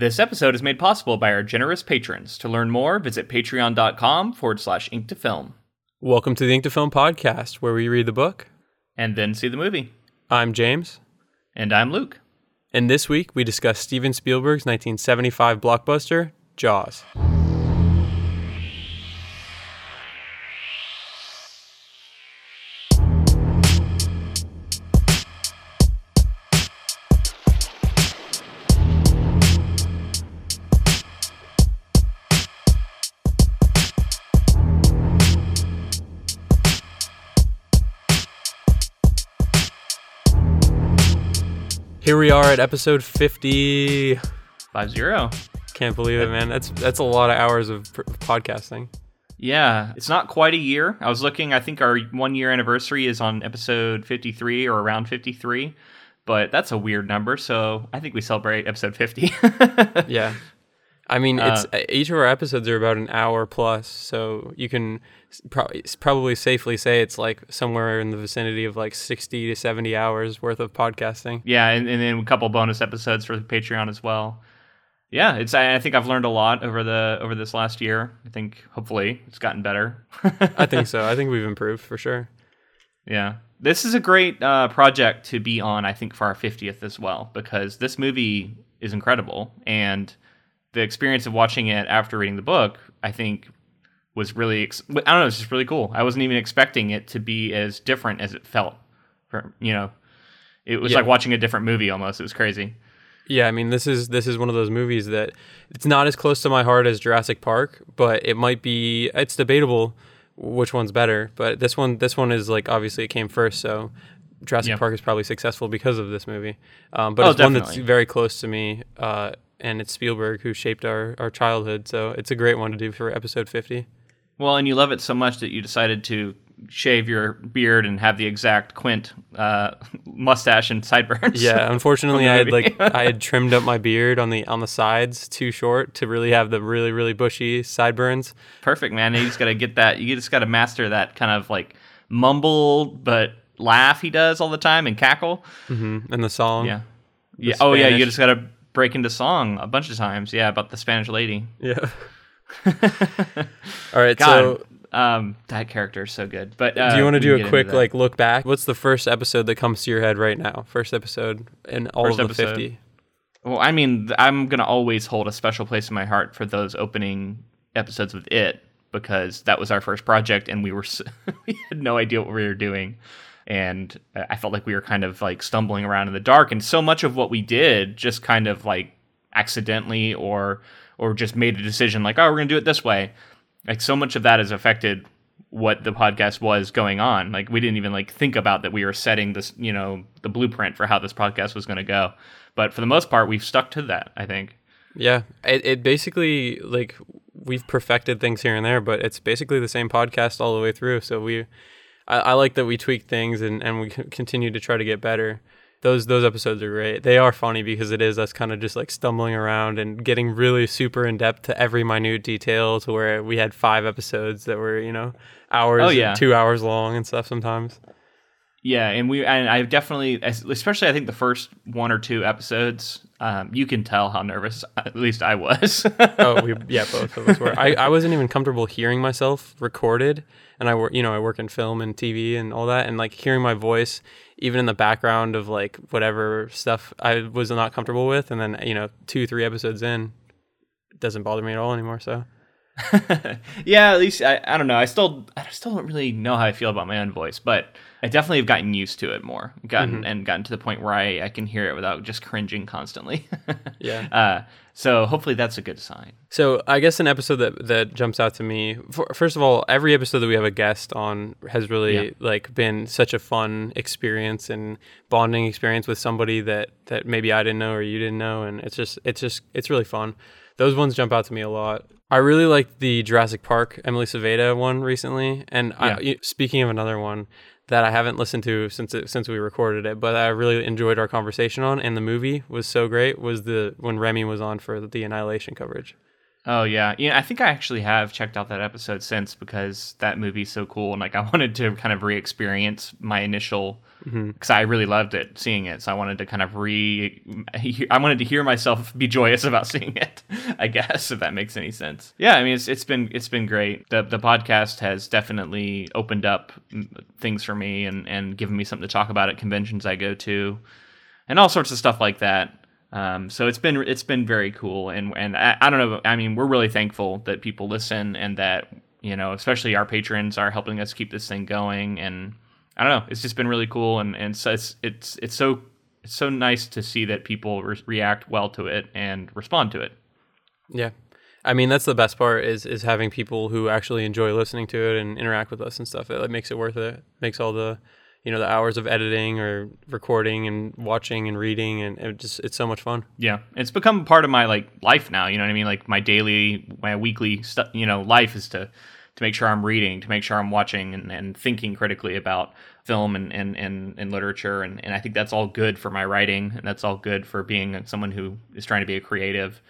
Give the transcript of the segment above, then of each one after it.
This episode is made possible by our generous patrons. To learn more, visit patreon.com forward slash ink to film. Welcome to the Ink to Film podcast, where we read the book. And then see the movie. I'm James, And I'm Luke. and this week we discuss Steven Spielberg's 1975 blockbuster, Jaws. Here we are at episode 50. 5 0. Can't believe it, man. That's that's a lot of hours of pr- podcasting. Yeah, it's not quite a year. I was looking, I think our one year anniversary is on episode 53 or around 53, but that's a weird number. So I think we celebrate episode 50. Yeah. I mean, it's Uh, each of our episodes are about an hour plus, so you can s- probably probably safely say it's like somewhere in the vicinity of like 60 to 70 hours worth of podcasting. Yeah, and, and then a couple bonus episodes for the Patreon as well. Yeah, it's. I, I think I've learned a lot over the over this last year. I think hopefully it's gotten better. I think so. I think we've improved for sure. Yeah, this is a great uh, project to be on. I think for our fiftieth as well because this movie is incredible, and the experience of watching it after reading the book, I think, was really. Ex- I don't know. It's just really cool. I wasn't even expecting it to be as different as it felt. For you know, it was Yeah. like watching a different movie almost. It was crazy. Yeah, I mean, this is this is one of those movies that it's not as close to my heart as Jurassic Park, but it might be. It's debatable which one's better, but this one this one is like obviously it came first, so Jurassic Yeah. Park is probably successful because of this movie. Um, but Oh, it's one that's very close to me, uh, and it's Spielberg who shaped our our childhood, so it's a great one to do for episode fifty. Well, and you love it so much that you decided to shave your beard and have the exact Quint uh, mustache and sideburns. Yeah, unfortunately, I had like I had trimmed up my beard on the on the sides too short to really have the really really bushy sideburns. perfect, man. You just got to get that. You just got to master that kind of like mumble but laugh he does all the time and cackle. hmm And the song, Yeah, yeah. Oh yeah, you just got to break into song a bunch of times. Yeah, about the Spanish lady. Yeah. All right. God, So, um, that character is so good. But uh, do you want to do a quick like look back? What's the first episode that comes to your head right now? First episode in all First of the episode. fifty. Well, I mean, I'm gonna always hold a special place in my heart for those opening episodes with it because that was our first project, and we were s we had no idea what we were doing, and I felt like we were kind of like stumbling around in the dark, and so much of what we did just kind of like accidentally or or just made a decision like, oh, we're gonna do it this way. Like so much of that has affected what the podcast was going on. Like we didn't even like think about that we were setting this, you know, the blueprint for how this podcast was to go. But for the most part, we've stuck to that. I think. Yeah. It, it basically like we've perfected things here and there, but it's basically the same podcast all the way through. So we, I, I like that we tweak things and and we continue to try to get better. Those those episodes are great. They are funny because it is us kind of just like stumbling around and getting really super in depth to every minute detail to where we had five episodes that were you know hours, Oh, yeah. two hours long and stuff sometimes. Yeah, and we and I definitely, especially I think the first one or two episodes, um, you can tell how nervous at least I was. oh, we yeah, both of us were. I, I wasn't even comfortable hearing myself recorded, and I work, you know, I work in film and TV and all that, and like hearing my voice even in the background of like whatever stuff I was not comfortable with, and then you know, two three episodes in, it doesn't bother me at all anymore. So yeah, at least I, I don't know. I still I still don't really know how I feel about my own voice, but I definitely have gotten used to it more. Gotten and gotten to the point where I, I can hear it without just cringing constantly. Yeah. Uh, so hopefully that's a good sign. So I guess an episode that that jumps out to me. For, first of all, every episode that we have a guest on has really Yeah. like been such a fun experience and bonding experience with somebody that that maybe I didn't know or you didn't know, and it's just it's just it's really fun. Those ones jump out to me a lot. I really liked the Jurassic Park Emily Saveda one recently, and I, Yeah. y- speaking of another one that I haven't listened to since it, since we recorded it, but I really enjoyed our conversation on, and the movie was so great. Was the when Remy was on for the Annihilation coverage. Oh yeah, yeah. I think I actually have checked out that episode since because that movie's so cool, and like I wanted to kind of re-experience my initial mm-hmm. because I really loved it, seeing it. So I wanted to kind of re, I wanted to hear myself be joyous about seeing it. I guess if that makes any sense. Yeah, I mean it's it's been it's been great. The the podcast has definitely opened up things for me and and given me something to talk about at conventions I go to, and all sorts of stuff like that. Um, so it's been it's been very cool, and and I, I don't know. I mean, we're really thankful that people listen and that you know, especially our patrons are helping us keep this thing going. And I don't know, it's just been really cool, and and so it's it's it's so it's so nice to see that people re- react well to it and respond to it. Yeah. I mean, that's the best part is is having people who actually enjoy listening to it and interact with us and stuff. It, it makes it worth it. Makes all the you know the hours of editing or recording and watching and reading and it just it's so much fun. Yeah, it's become part of my like life now. You know what I mean? Like my daily, my weekly stuff. You know, life is to to make sure I'm reading, to make sure I'm watching and, and thinking critically about film and, and, and, and literature. And, and I think that's all good for my writing. And that's all good for being someone who is trying to be a creative.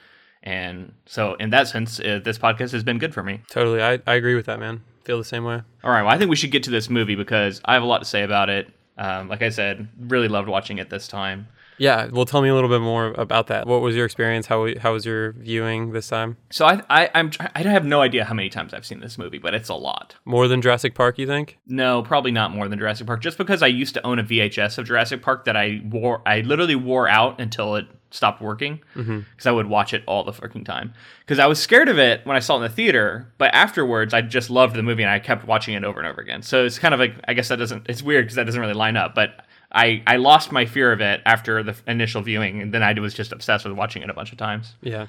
And so, in that sense, uh, this podcast has been good for me. Totally. I, I agree with that, man. Feel the same way. All right. Well, I think we should get to this movie because I have a lot to say about it. Um, like I said, really loved watching it this time. Yeah, well, tell me a little bit more about that. What was your experience? How how was your viewing this time? So I I I'm I have no idea how many times I've seen this movie, but it's a lot. More than Jurassic Park, you think? No, probably not more than Jurassic Park. Just because I used to own a VHS of Jurassic Park that I wore, I literally wore out until it stopped working because mm-hmm. I would watch it all the fucking time. Because I was scared of it when I saw it in the theater, but afterwards I just loved the movie and I kept watching it over and over again. So it's kind of like I guess that doesn't. It's weird because that doesn't really line up, but I, I lost my fear of it after the initial viewing, and then I was just obsessed with watching it a bunch of times. Yeah.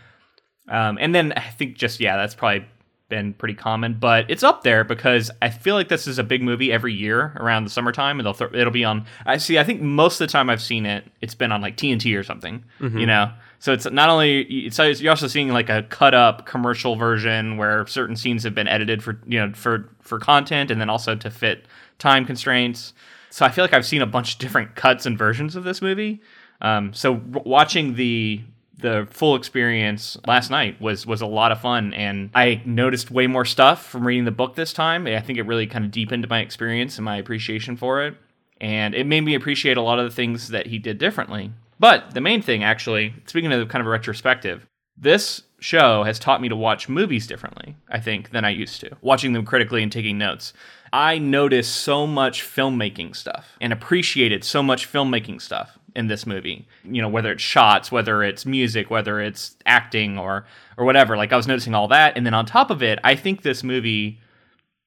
Um, and then I think just yeah, that's probably been pretty common, but it's up there because I feel like this is a big movie every year around the summertime, and they'll th- it'll be on. I see. I think most of the time I've seen it, it's been on like TNT or something. Mm-hmm. You know, so it's not only it's you're also seeing like a cut up commercial version where certain scenes have been edited for you know for for content, and then also to fit time constraints. So I feel like I've seen a bunch of different cuts and versions of this movie. Um, so watching the the full experience last night was was a lot of fun, and I noticed way more stuff from reading the book this time. I think it really kind of deepened my experience and my appreciation for it, and it made me appreciate a lot of the things that he did differently. But the main thing, actually, speaking of kind of a retrospective, this show has taught me to watch movies differently, I think, than I used to, watching them critically and taking notes. I noticed so much filmmaking stuff and appreciated so much filmmaking stuff in this movie. You know, whether it's shots, whether it's music, whether it's acting or or whatever. Like I was noticing all that, and then on top of it, I think this movie,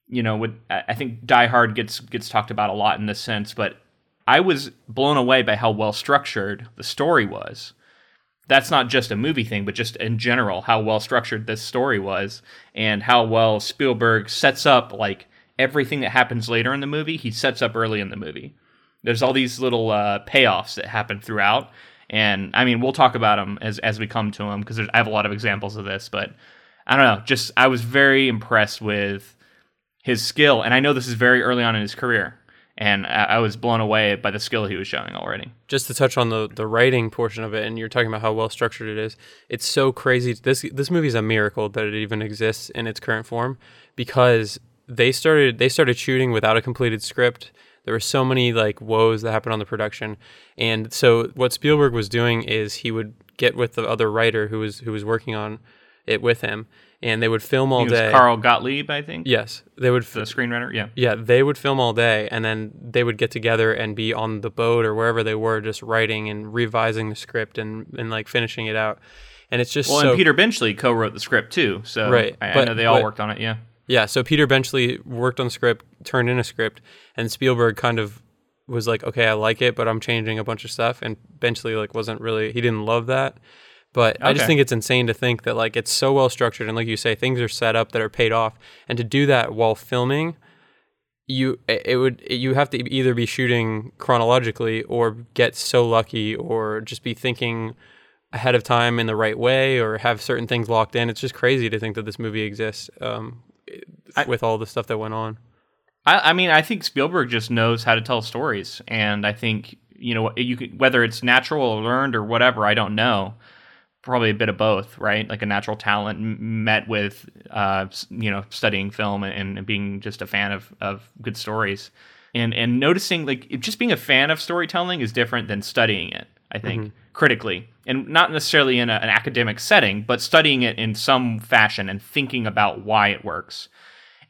you know, with I think Die Hard gets gets talked about a lot in this sense, but I was blown away by how well structured the story was. That's not just a movie thing, but just in general, how well structured this story was, and how well Spielberg sets up like everything that happens later in the movie, he sets up early in the movie. There's all these little uh, payoffs that happen throughout, and I mean, we'll talk about them as as we come to them because I have a lot of examples of this. But I don't know, just I was very impressed with his skill, and I know this is very early on in his career, and I, was blown away by the skill he was showing already. Just to touch on the the writing portion of it, and you're talking about how well structured it is. It's so crazy. This this movie is a miracle that it even exists in its current form because they started they started shooting without a completed script. There were so many like woes that happened on the production, and so what Spielberg was doing is he would get with the other writer who was who was working on it with him, and they would film all day. Carl Gottlieb, I think. Yes, they would. The screenwriter, yeah. Yeah, they would film all day, and then they would get together and be on the boat or wherever they were, just writing and revising the script and and like finishing it out. And it's just well, so, and Peter Benchley co-wrote the script too, so right. I, but, I know they all but, worked on it. Yeah. Yeah, so Peter Benchley worked on the script, turned in a script, and Spielberg kind of was like, "Okay, I like it, but I'm changing a bunch of stuff." And Benchley like wasn't really he didn't love that. But okay. I just think it's insane to think that like it's so well structured and like you say things are set up that are paid off and to do that while filming you it would you have to either be shooting chronologically or get so lucky or just be thinking ahead of time in the right way or have certain things locked in. It's just crazy to think that this movie exists. Um, I, with all the stuff that went on. I, I, mean, I think Spielberg just knows how to tell stories, and I think you know you could, whether it's natural or learned or whatever, I don't know, probably a bit of both, right? Like a natural talent met with, uh, you know, studying film and, and being just a fan of, of good stories, and and noticing like just being a fan of storytelling is different than studying it. I think mm-hmm. critically, and not necessarily in a, an academic setting, but studying it in some fashion and thinking about why it works,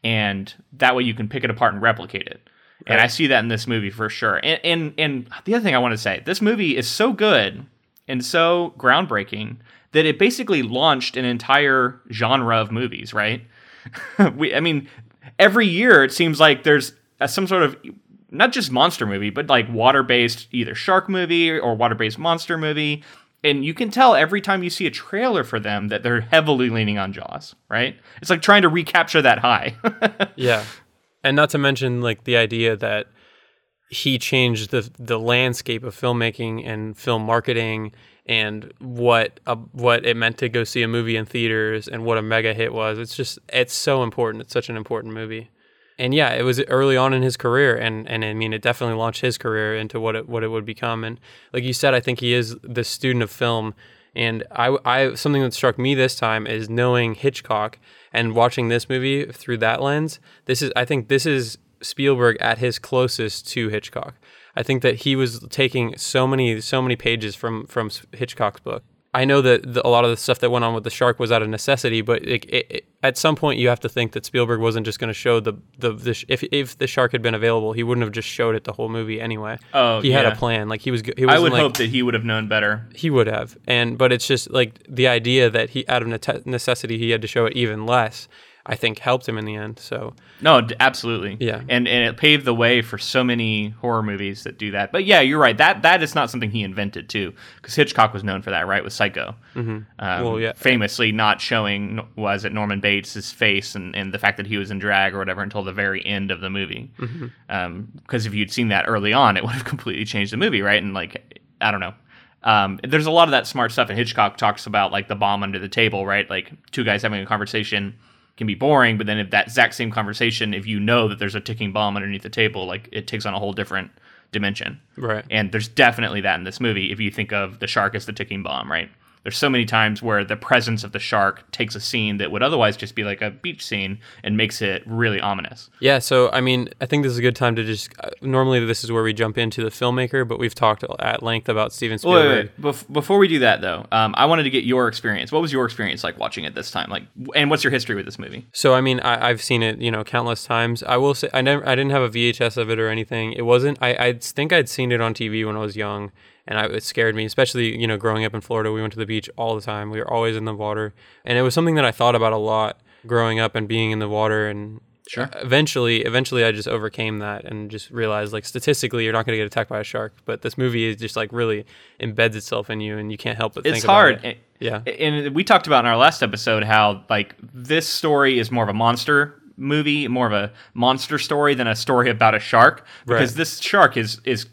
and that way you can pick it apart and replicate it. And I see that in this movie for sure. And, and and the other thing I want to say, this movie is so good and so groundbreaking that it basically launched an entire genre of movies, right? we, I mean, every year it seems like there's some sort of not just monster movie, but like water-based either shark movie or water-based monster movie. And you can tell every time you see a trailer for them that they're heavily leaning on Jaws, right? It's like trying to recapture that high. Yeah. And not to mention like the idea that he changed the the landscape of filmmaking and film marketing and what uh, what it meant to go see a movie in theaters and what a mega hit was. It's just it's so important. It's such an important movie. And yeah, it was early on in his career, and, and I mean, it definitely launched his career into what it what it would become. And like you said, I think he is the student of film. And I, I something that struck me this time is knowing Hitchcock and watching this movie through that lens. This is I think this is Spielberg at his closest to Hitchcock. I think that he was taking so many so many pages from from Hitchcock's book. I know that the, a lot of the stuff that went on with the shark was out of necessity, but it, it, it, at some point you have to think that Spielberg wasn't just going to show the the, the sh- if if the shark had been available, he wouldn't have just showed it the whole movie anyway. Oh, he had a plan. Like he was. He I would like, hope that he would have known better. he would have and but it's just like the idea that he out of nete- necessity he had to show it even less i think helped him in the end so No, d- absolutely. Yeah. and and it paved the way for so many horror movies that do that. But yeah, you're right. That that is not something he invented too, because Hitchcock was known for that, right? With Psycho. Mm-hmm. Um, Well, yeah. famously not showing was it Norman Bates' face and, and the fact that he was in drag or whatever until the very end of the movie. Because if you'd seen that early on, it would have completely changed the movie, right? And like, I don't know. Um, there's a lot of that smart stuff, and Hitchcock talks about like the bomb under the table, right? Like two guys having a conversation can be boring, but then if that exact same conversation, if you know that there's a ticking bomb underneath the table, like it takes on a whole different dimension. right And there's definitely that in this movie if you think of the shark as the ticking bomb, right? There's so many times where the presence of the shark takes a scene that would otherwise just be like a beach scene and makes it really ominous. yeah so i mean i think this is a good time to just uh, normally this is where we jump into the filmmaker but we've talked at length about steven Wait, spielberg wait, wait. Bef- before we do that though, um, I wanted to get your experience. What was your experience like watching it this time? Like, and what's your history with this movie? So I mean, I, I've seen it, you know, countless times. I will say, I never, I didn't have a VHS of it or anything. It wasn't. I, I think I'd seen it on TV when I was young, and I, it scared me. Especially, you know, growing up in Florida, we went to the beach all the time. We were always in the water, and it was something that I thought about a lot growing up and being in the water. And Sure. eventually, eventually, I just overcame that and just realized, like, statistically, you're not going to get attacked by a shark. But this movie is just like really embeds itself in you, and you can't help but think It's about hard. it. Yeah. and we talked about in our last episode how like this story is more of a monster movie, more of a monster story than a story about a shark because Right. this shark is is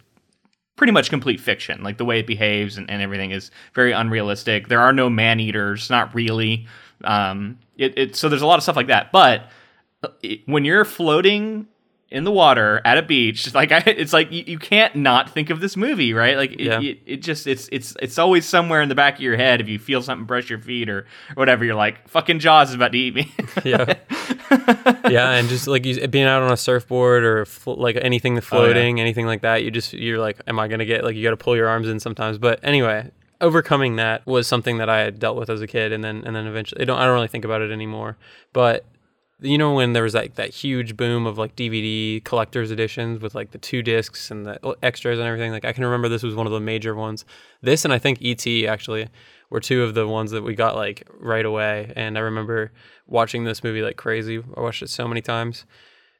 pretty much complete fiction. Like the way it behaves and, and everything is very unrealistic. There are no man eaters, not really. Um, it, it so there's a lot of stuff like that, but uh, when you're floating in the water at a beach like I, it's like you, you can't not think of this movie right like it, Yeah. it, it just it's it's it's always somewhere in the back of your head if you feel something brush your feet or whatever you're like fucking jaws is about to eat me yeah yeah and just like you, being out on a surfboard or flo- like anything that's Oh, yeah. floating anything like that you just you're like am i gonna get like you gotta pull your arms in sometimes but anyway overcoming that was something that i had dealt with as a kid and then and then eventually i don't i don't really think about it anymore but you know when there was like that huge boom of like dvd collectors editions with like the two discs and the extras and everything like i can remember this was one of the major ones this and i think E.T. actually were two of the ones that we got like right away. And I remember watching this movie like crazy. I watched it so many times.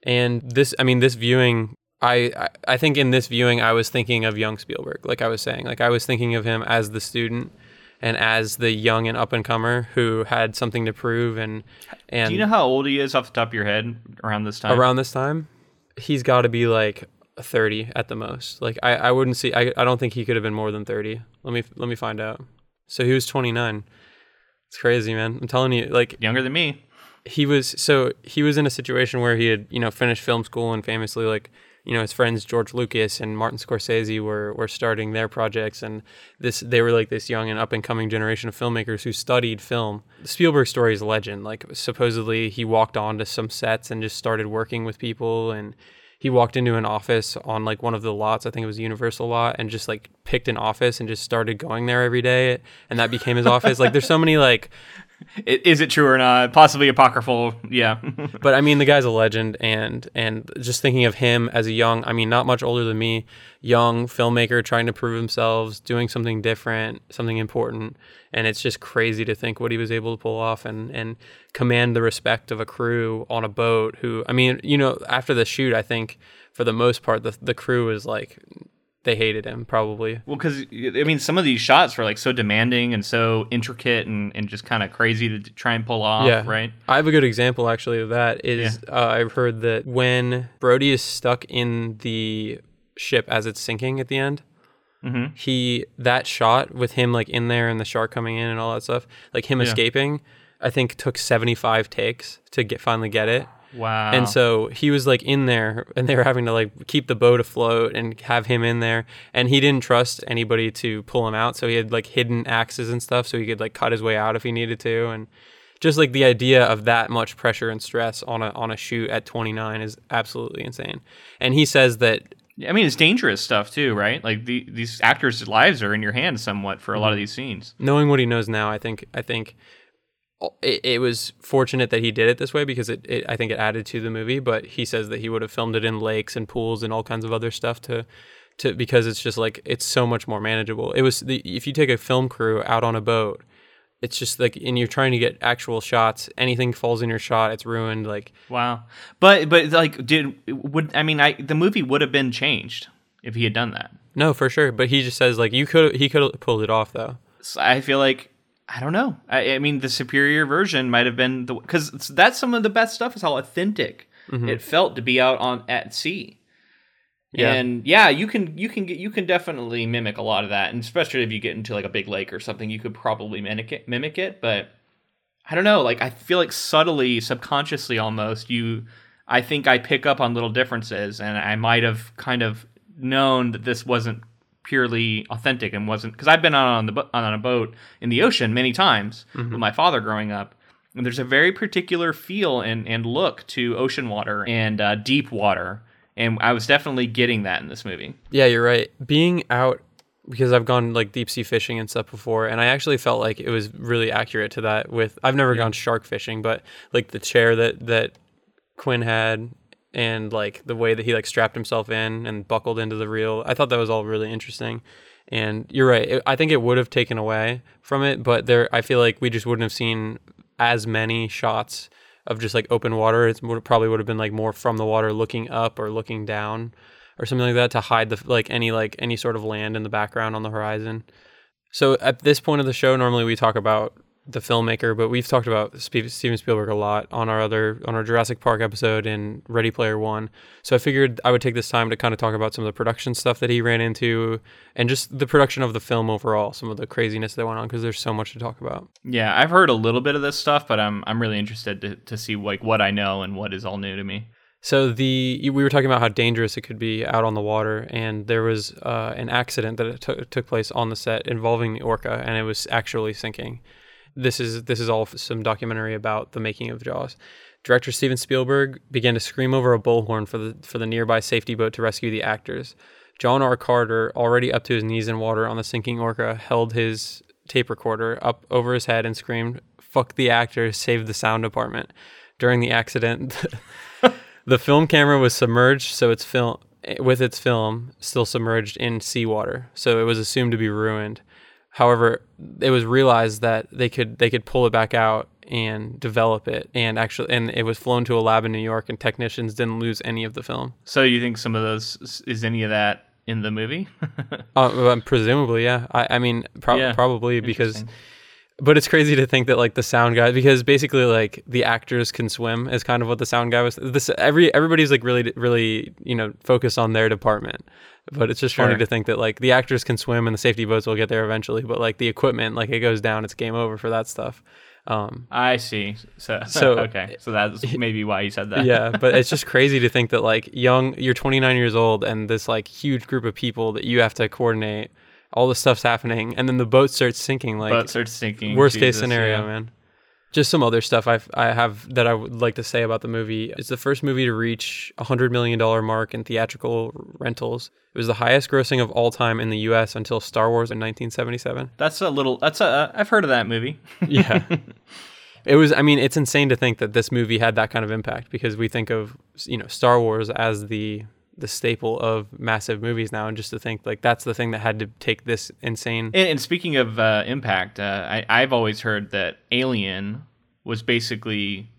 And this, I mean, this viewing, I, I, think in this viewing, I was thinking of young Spielberg, like I was saying. Like I was thinking of him as the student and as the young and up and comer who had something to prove. And, and do you know how old he is off the top of your head around this time around this time, he's got to be like 30 at the most. Like I, I wouldn't see, I, I don't think he could have been more than 30. Let me, let me find out. So he was 29. It's crazy, man. I'm telling you, like younger than me he was so he was in a situation where he had you know finished film school and famously like you know his friends George Lucas and Martin Scorsese were were starting their projects, and this they were like this young and up and coming generation of filmmakers who studied film. Spielberg's story is a legend. Like supposedly he walked onto some sets and just started working with people and. He walked into an office on like one of the lots, I think it was Universal lot, and just like picked an office and just started going there every day, and that became his office. Like, there's so many like Is it true or not? Possibly apocryphal. Yeah. but I mean, the guy's a legend, and and just thinking of him as a young, I mean, not much older than me, young filmmaker trying to prove themselves, doing something different, something important, and it's just crazy to think what he was able to pull off and and command the respect of a crew on a boat. Who, I mean, you know, after the shoot, I think for the most part, the the crew was like they hated him probably. Well, because I mean, some of these shots were like so demanding and so intricate and, and just kind of crazy to try and pull off, Yeah. right? I have a good example actually of that. Is uh, I've heard that when Brody is stuck in the ship as it's sinking at the end, Mhm. he that shot with him like in there and the shark coming in and all that stuff, like him escaping, I think took seventy five takes to get finally get it. Wow. And so he was like in there, and they were having to like keep the boat afloat and have him in there. And he didn't trust anybody to pull him out, so he had like hidden axes and stuff, so he could like cut his way out if he needed to. And just like the idea of that much pressure and stress on a on a shoot at 29 is absolutely insane. And he says that I mean, it's dangerous stuff too, right? Like the, these actors' lives are in your hands somewhat for a lot of these scenes. knowing what he knows now, I think I think it, it was fortunate that he did it this way because it, it I think it added to the movie. But he says that he would have filmed it in lakes and pools and all kinds of other stuff to to because it's just like it's so much more manageable. It was the if you take a film crew out on a boat. It's just like, and you're trying to get actual shots. Anything falls in your shot, it's ruined. Like, Wow. But but like, did would I mean, I the movie would have been changed if he had done that. no, for sure. But he just says like, you could, he could have pulled it off though. So I feel like I don't know. I, I mean, the superior version might have been the because that's some of the best stuff is how authentic mm-hmm. it felt to be out on at sea. Yeah. And yeah, you can you can get you can definitely mimic a lot of that, and especially if you get into like a big lake or something, you could probably mimic it. Mimic it, but I don't know. Like I feel like subtly, subconsciously, almost you. I think I pick up on little differences, and I might have kind of known that this wasn't purely authentic and wasn't because I've been out on the on a boat in the ocean many times with my father growing up. And there's a very particular feel and, and look to ocean water and uh, deep water. And I was definitely getting that in this movie. Yeah, you're right. Being out because I've gone like deep sea fishing and stuff before, and I actually felt like it was really accurate to that. With I've never gone shark fishing, but like the chair that that Quint had, and like the way that he like strapped himself in and buckled into the reel, I thought that was all really interesting. And you're right. It, I think it would have taken away from it, but there, I feel like we just wouldn't have seen as many shots of just like open water. It probably would have been like more from the water, looking up or looking down or something like that to hide the like any like any sort of land in the background on the horizon. So at this point of the show, normally we talk about the filmmaker, but we've talked about Steven Spielberg a lot on our other on our Jurassic Park episode in Ready Player One. So I figured I would take this time to kind of talk about some of the production stuff that he ran into, and just the production of the film overall, some of the craziness that went on because there's so much to talk about. Yeah, I've heard a little bit of this stuff, but I'm I'm really interested to, to see like what I know and what is all new to me. So the we were talking about how dangerous it could be out on the water, and there was uh, an accident that took took place on the set involving the orca, and it was actually sinking. This is this is all some documentary about the making of Jaws. Director Steven Spielberg began to scream over a bullhorn for the for the nearby safety boat to rescue the actors. John R. Carter, already up to his knees in water on the sinking orca, held his tape recorder up over his head and screamed, "Fuck the actors, save the sound department." During the accident, the film camera was submerged, so its film eh, with its film still submerged in seawater, so it was assumed to be ruined. However, it was realized that they could they could pull it back out and develop it, and actually, and it was flown to a lab in New York, and technicians didn't lose any of the film. So you think some of those is any of that in the movie? Uh, presumably, yeah. I, I mean, prob- Yeah, probably because. But it's crazy to think that like the sound guy because basically like the actors can swim is kind of what the sound guy was. This every everybody's like really really you know focused on their department. But it's just funny to think that like the actors can swim and the safety boats will get there eventually but like the equipment like it goes down it's game over for that stuff. Um I see. So, So- okay, so that's maybe why you said that. yeah but it's just crazy to think that like young you're 29 years old and this like huge group of people that you have to coordinate all the stuff's happening and then the boat starts sinking like boat starts sinking. worst case scenario, yeah. man. Just some other stuff I've, I have that I would like to say about the movie. It's the first movie to reach a hundred million dollar mark in theatrical rentals. It was the highest grossing of all time in the U.S. until Star Wars in 1977. That's a little. That's a. Uh, I've heard of that movie. Yeah. It was. I mean, it's insane to think that this movie had that kind of impact because we think of you know Star Wars as the the staple of massive movies now, and just to think like that's the thing that had to take this insane. And, and speaking of uh, impact, uh, I, I've always heard that Alien was basically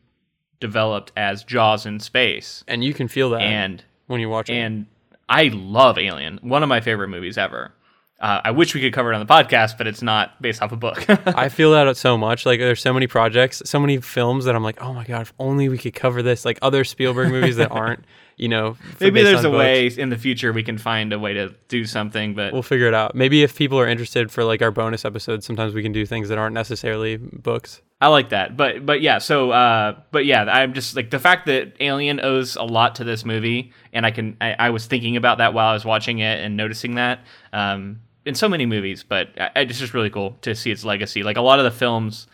developed as Jaws in space, And you can feel that and when you watch it. and I love Alien, one of my favorite movies ever. Uh, I wish we could cover it on the podcast, but it's not based off a book. I feel that so much. Like there's so many projects, so many films that I'm like, oh my god, if only we could cover this. Like other Spielberg movies that aren't, you know. Maybe there's a books. way in the future we can find a way to do something, but We'll figure it out. Maybe if people are interested for like our bonus episodes, sometimes we can do things that aren't necessarily books. I like that. But but yeah, so uh but yeah, I'm just like the fact that Alien owes a lot to this movie and I can I, I was thinking about that while I was watching it and noticing that um in so many movies, but I, it's just really cool to see its legacy. Like a lot of the films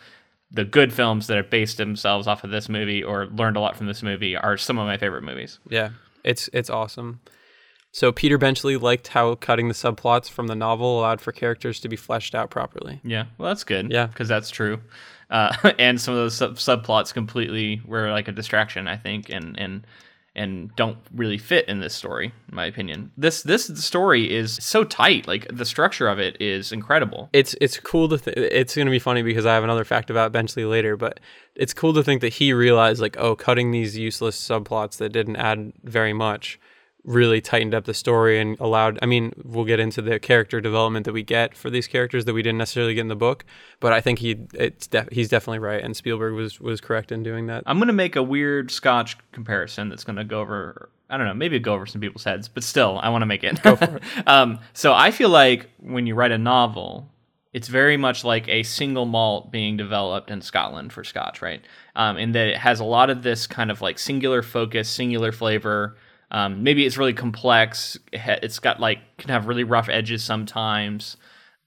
the good films that have based themselves off of this movie or learned a lot from this movie are some of my favorite movies. Yeah, it's it's awesome. So Peter Benchley liked how cutting the subplots from the novel allowed for characters to be fleshed out properly. Yeah, well, that's good. Yeah. because that's true. Uh, and some of those sub- subplots completely were like a distraction, I think, and and and don't really fit in this story, in my opinion. This this story is so tight. Like the structure of it is incredible. it's it's cool to th- it's going to be funny because I have another fact about Benchley later, but it's cool to think that he realized like oh cutting these useless subplots that didn't add very much really tightened up the story and allowed I mean we'll get into the character development that we get for these characters that we didn't necessarily get in the book, but I think he it's def- he's definitely right and Spielberg was was correct in doing that. I'm gonna make a weird Scotch comparison that's gonna go over. I don't know, maybe go over some people's heads, but still, I want to make it. Go for it. um, so I feel like when you write a novel, it's very much like a single malt being developed in Scotland for Scotch, right? Um, in that it has a lot of this kind of like singular focus, singular flavor. Um, maybe it's really complex. It's got like can have really rough edges sometimes.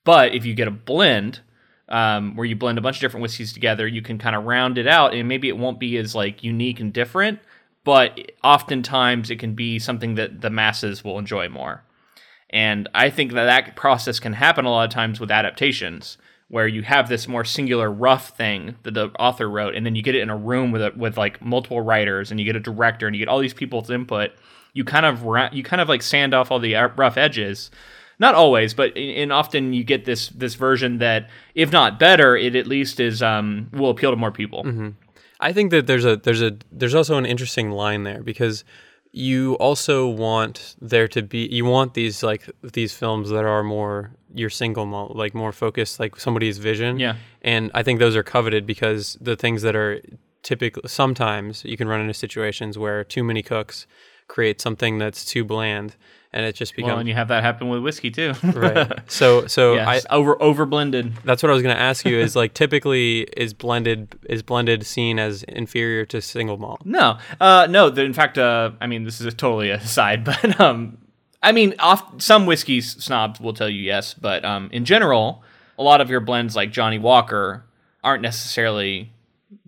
But if you get a blend, um, where you blend a bunch of different whiskeys together, you can kind of round it out, and maybe it won't be as like unique and different, but oftentimes it can be something that the masses will enjoy more. And I think that that process can happen a lot of times with adaptations, where you have this more singular rough thing that the author wrote, and then you get it in a room with a, with like multiple writers, and you get a director, and you get all these people's input. You kind of you kind of like sand off all the uh, rough edges. Not always, but and often you get this this version that, if not better, it at least is um, will appeal to more people. I think that there's a there's a there's also an interesting line there because you also want there to be you want these like these films that are more your single malt, like more focused like somebody's vision Yeah. and I think those are coveted because the things that are typically sometimes you can run into situations where too many cooks create something that's too bland and it just becomes Well, and you have that happen with whiskey too. right so so yeah, I, over over blended. that's what I was going to ask you is like typically is blended is blended seen as inferior to single malt No, uh, no. The, in fact, uh, I mean, this is a totally aside, but um, I mean, off some whiskey snobs will tell you yes, but um, in general, a lot of your blends like Johnnie Walker aren't necessarily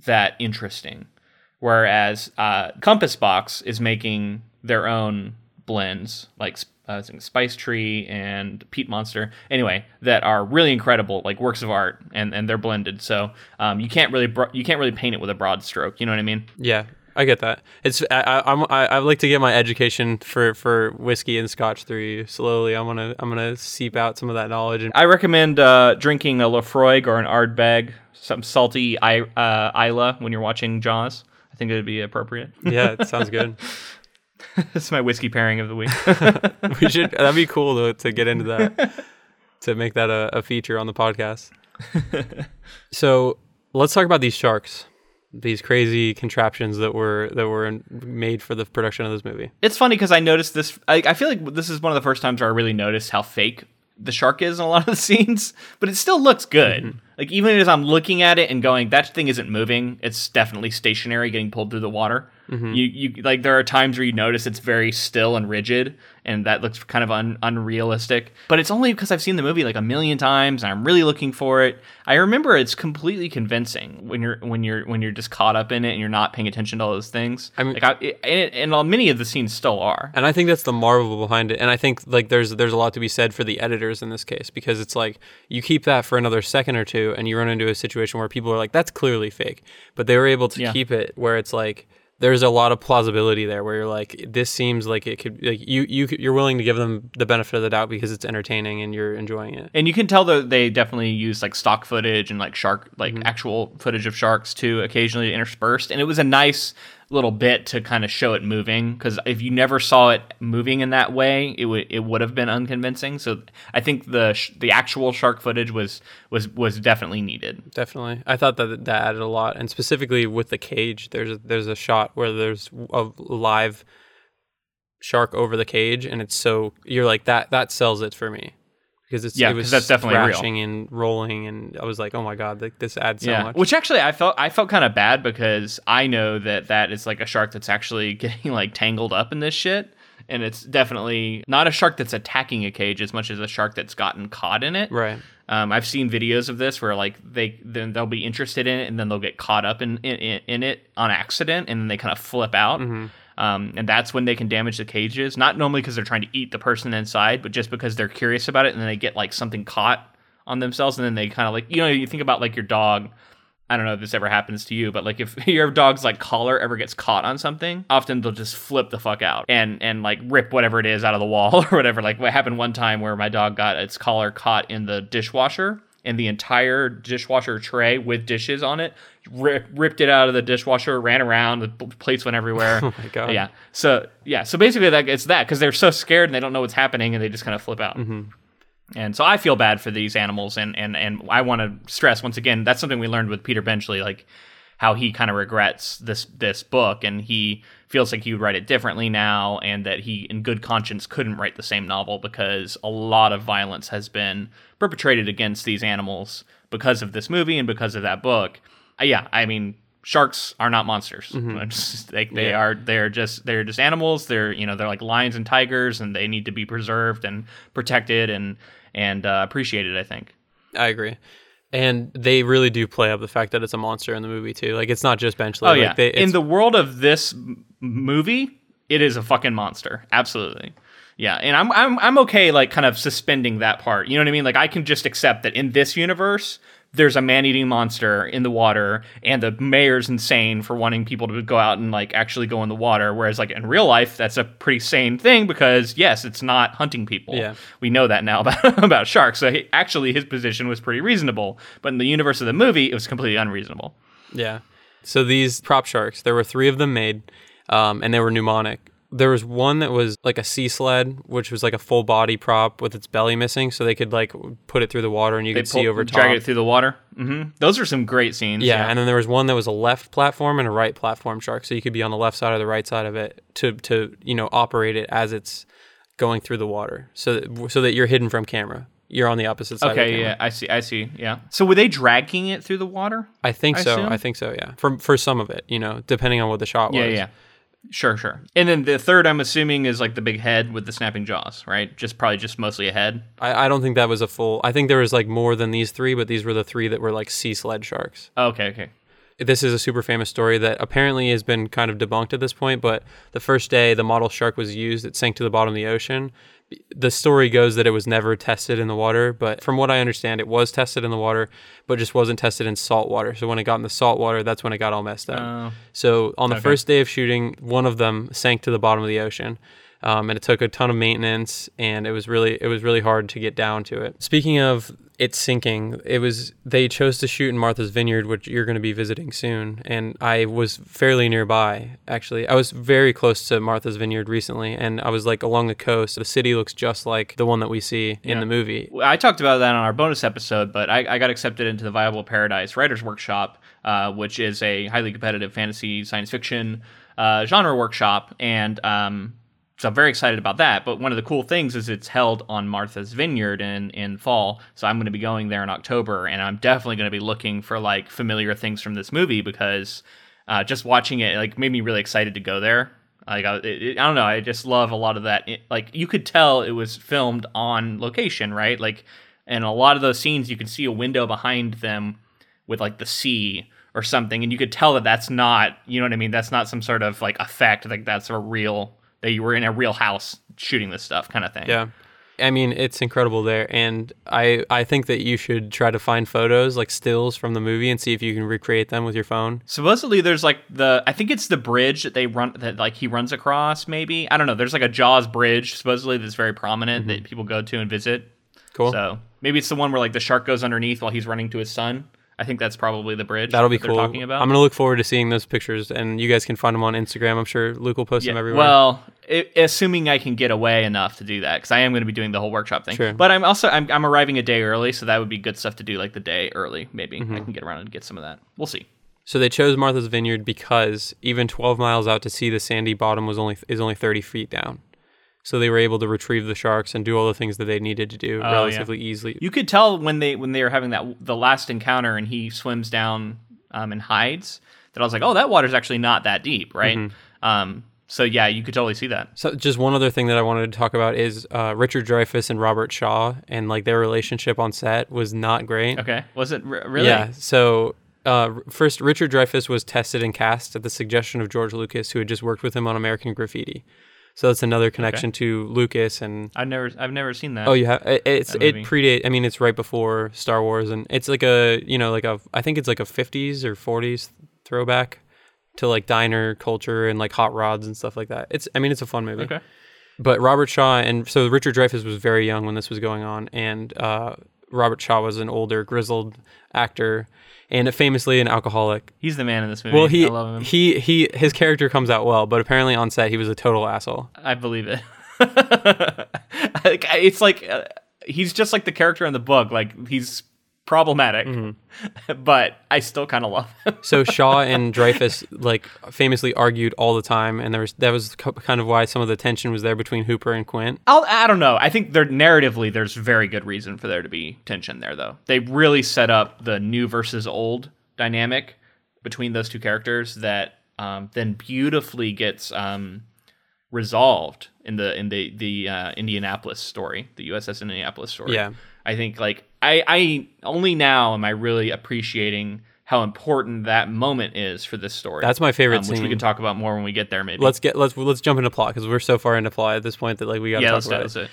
that interesting. Whereas uh, Compass Box is making their own blends, like uh, Spice Tree and Peat Monster, anyway, that are really incredible, like works of art, and, and they're blended. So um, you can't really you can't really paint it with a broad stroke. You know what I mean? Yeah, I get that. It's I, I, I'm I, I like to get my education for for whiskey and scotch through you slowly. I'm gonna I'm gonna seep out some of that knowledge and I recommend uh, drinking a Laphroaig or an Ardbeg, some salty I, uh, Islay when you're watching Jaws. I think it would be appropriate. yeah, it sounds good. That's my whiskey pairing of the week. we should that'd be cool to to get into that to make that a, a feature on the podcast. So let's talk about these sharks, these crazy contraptions that were that were in- made for the production of this movie. It's funny because I noticed this. I, I feel like this is one of the first times where I really noticed how fake the shark is in a lot of the scenes, but it still looks good. Mm-hmm. Like even as I'm looking at it and going, that thing isn't moving. It's definitely stationary, getting pulled through the water. You you like there are times where you notice it's very still and rigid, and that looks kind of un, unrealistic. But it's only because I've seen the movie like a million times, and I'm really looking for it. I remember it's completely convincing when you're when you're when you're just caught up in it and you're not paying attention to all those things. I mean- like I, and, and many of the scenes still are. And I think that's the marvel behind it. And I think like there's there's a lot to be said for the editors in this case because it's like you keep that for another second or two and you run into a situation where people are like that's clearly fake, but they were able to Yeah. keep it where it's like there's a lot of plausibility there where you're like this seems like it could like you you you're willing to give them the benefit of the doubt because it's entertaining and you're enjoying it. And you can tell that they definitely use like stock footage and like shark, like Mm-hmm. actual footage of sharks too, occasionally interspersed. And it was a nice little bit to kind of show it moving because if you never saw it moving in that way, it would it would have been unconvincing. So I think the sh- the actual shark footage was was was definitely needed. Definitely, I thought that that added a lot, and specifically with the cage, there's a, there's a shot where there's a live shark over the cage, and it's so you're like that that sells it for me because it's Yeah, it was that's definitely real. and rolling, and I was like, oh my god, like, this adds so much. Which actually I felt I felt kind of bad because I know that that is like a shark that's actually getting like tangled up in this shit. And it's definitely not a shark that's attacking a cage as much as a shark that's gotten caught in it. right, Um, I've seen videos of this where like they then they'll be interested in it and then they'll get caught up in in, in it on accident and then they kind of flip out. Um, and that's when they can damage the cages. Not normally because they're trying to eat the person inside, but just because they're curious about it and then they get like something caught on themselves and then they kind of like you know you think about like your dog. I don't know if this ever happens to you, but like if your dog's like collar ever gets caught on something, often they'll just flip the fuck out and and like rip whatever it is out of the wall or whatever. Like what happened one time where my dog got its collar caught in the dishwasher and the entire dishwasher tray with dishes on it rip, ripped it out of the dishwasher, ran around, the plates went everywhere. Oh my God. Yeah. So yeah. So basically, that it's that because they're so scared and they don't know what's happening and they just kind of flip out. Mm-hmm. And so I feel bad for these animals, and and and I want to stress once again that's something we learned with Peter Benchley, like how he kind of regrets this this book, and he feels like he would write it differently now, and that he, in good conscience, couldn't write the same novel because a lot of violence has been perpetrated against these animals because of this movie and because of that book. Uh, yeah, I mean. Sharks are not monsters. It's- they they Yeah. are they're just they're just animals. They're you know they're like lions and tigers, and they need to be preserved and protected and and uh, appreciated. I think. I agree. And they really do play up the fact that it's a monster in the movie too. Like it's not just Benchley. Oh like, yeah, they, in the world of this movie, it is a fucking monster. Absolutely. Yeah, and I'm I'm I'm okay like kind of suspending that part. You know what I mean? Like I can just accept that in this universe there's a man-eating monster in the water and the mayor's insane for wanting people to go out and like actually go in the water whereas like in real life that's a pretty sane thing because yes, it's not hunting people. Yeah. We know that now about about sharks. So he, actually his position was pretty reasonable, but in the universe of the movie it was completely unreasonable. Yeah. So these prop sharks, there were three of them made, um, and they were pneumatic. There was one that was like a sea sled, which was like a full body prop with its belly missing, so they could like put it through the water and you could see pull- over drag top. it through the water. hmm Those are some great scenes. yeah, and then there was one that was a left platform and a right platform shark, so you could be on the left side or the right side of it to to you know operate it as it's going through the water, so that, so that you're hidden from camera. You're on the opposite side. of the okay, yeah, I see, I see. Yeah. So were they dragging it through the water? I think I so. assume? I think so. Yeah, for for some of it, you know, depending on what the shot was. Yeah, yeah. Sure, sure. And then the third, I'm assuming, is like the big head with the snapping jaws, right? Just probably just mostly a head. I, I don't think that was a full. I think there was like more than these three, but these were the three that were like sea sled sharks. Okay, okay. This is a super famous story that apparently has been kind of debunked at this point. But the first day the model shark was used, it sank to the bottom of the ocean. The story goes that it was never tested in the water, but from what I understand, it was tested in the water, but just wasn't tested in salt water. So when it got in the salt water, that's when it got all messed up. Oh. So on the Okay. first day of shooting, one of them sank to the bottom of the ocean. Um, and it took a ton of maintenance, and it was really it was really hard to get down to it. Speaking of it sinking, it was they chose to shoot in Martha's Vineyard, which you're going to be visiting soon, and I was fairly nearby. Actually, I was very close to Martha's Vineyard recently, and I was like along the coast. The city looks just like the one that we see in Yeah. the movie. I talked about that on our bonus episode, but I, I got accepted into the Viable Paradise Writers Workshop, uh, which is a highly competitive fantasy science fiction uh, genre workshop, and um, so I'm very excited about that. But one of the cool things is it's held on Martha's Vineyard in in fall, so I'm going to be going there in October, and I'm definitely going to be looking for like familiar things from this movie because uh, just watching it like made me really excited to go there. Like I, it, I don't know, I just love a lot of that. It- like you could tell it was filmed on location, right? Like, and a lot of those scenes, you can see a window behind them with like the sea or something, and you could tell that that's not, you know what I mean? That's not some sort of like effect. Like that's a real that you were in a real house shooting this stuff, kind of thing. Yeah. I mean, it's incredible there, and I I think that you should try to find photos like stills from the movie and see if you can recreate them with your phone. Supposedly, there's like the I think it's the bridge that they run that like he runs across. Maybe I don't know. There's like a Jaws bridge supposedly that's very prominent mm-hmm. that people go to and visit. Cool. So maybe it's the one where like the shark goes underneath while he's running to his son. I think that's probably the bridge. That'll be that cool. Talking about. I'm gonna look forward to seeing those pictures, and you guys can find them on Instagram. I'm sure Luke will post them everywhere. Well, i assuming I can get away enough to do that, because I am going to be doing the whole workshop thing. Sure. But I'm also I'm, I'm arriving a day early, so that would be good stuff to do like the day early. Maybe Mm-hmm. I can get around and get some of that. We'll see. So they chose Martha's Vineyard because even 12 miles out to sea, the sandy bottom was only is only 30 feet down. So they were able to retrieve the sharks and do all the things that they needed to do Oh, yeah. relatively easily. You could tell when they when they were having that the last encounter and he swims down um, and hides that I was like, oh, that water's actually not that deep, right? Mm-hmm. Um, so yeah, you could totally see that. So just one other thing that I wanted to talk about is uh, Richard Dreyfuss and Robert Shaw and like their relationship on set was not great. Okay, was it re- really? Yeah. So uh, first, Richard Dreyfuss was tested and cast at the suggestion of George Lucas, who had just worked with him on American Graffiti. So that's another connection to Lucas and I've never I've never seen that. Oh, you have it, it's it predate. I mean, it's right before Star Wars, and it's like a you know like a I think it's like a '50s or '40s throwback to like diner culture and like hot rods and stuff like that. It's I mean it's a fun movie. Okay. But Robert Shaw and so Richard Dreyfuss was very young when this was going on, and uh, Robert Shaw was an older grizzled actor and famously an alcoholic. He's the man in this movie. Well, he I love him. he he his character comes out well, but apparently on set he was a total asshole. I believe it. It's like uh, he's just like the character in the book. Like he's problematic, Mm-hmm. but I still kind of love him. So Shaw and Dreyfuss like famously argued all the time, and there was that was kind of why some of the tension was there between Hooper and Quint. I'll, I don't know. I think there narratively, there's very good reason for there to be tension there, though. They really set up the new versus old dynamic between those two characters that um, then beautifully gets um, resolved in the in the the uh, Indianapolis story, the USS Indianapolis story. Yeah. I think like I I only now am I really appreciating how important that moment is for this story. That's my favorite um, which we can talk about more when we get there. Maybe. Let's get let's let's jump into plot because we're so far into plot at this point that like we got to yeah, talk about it. it. Let's do it.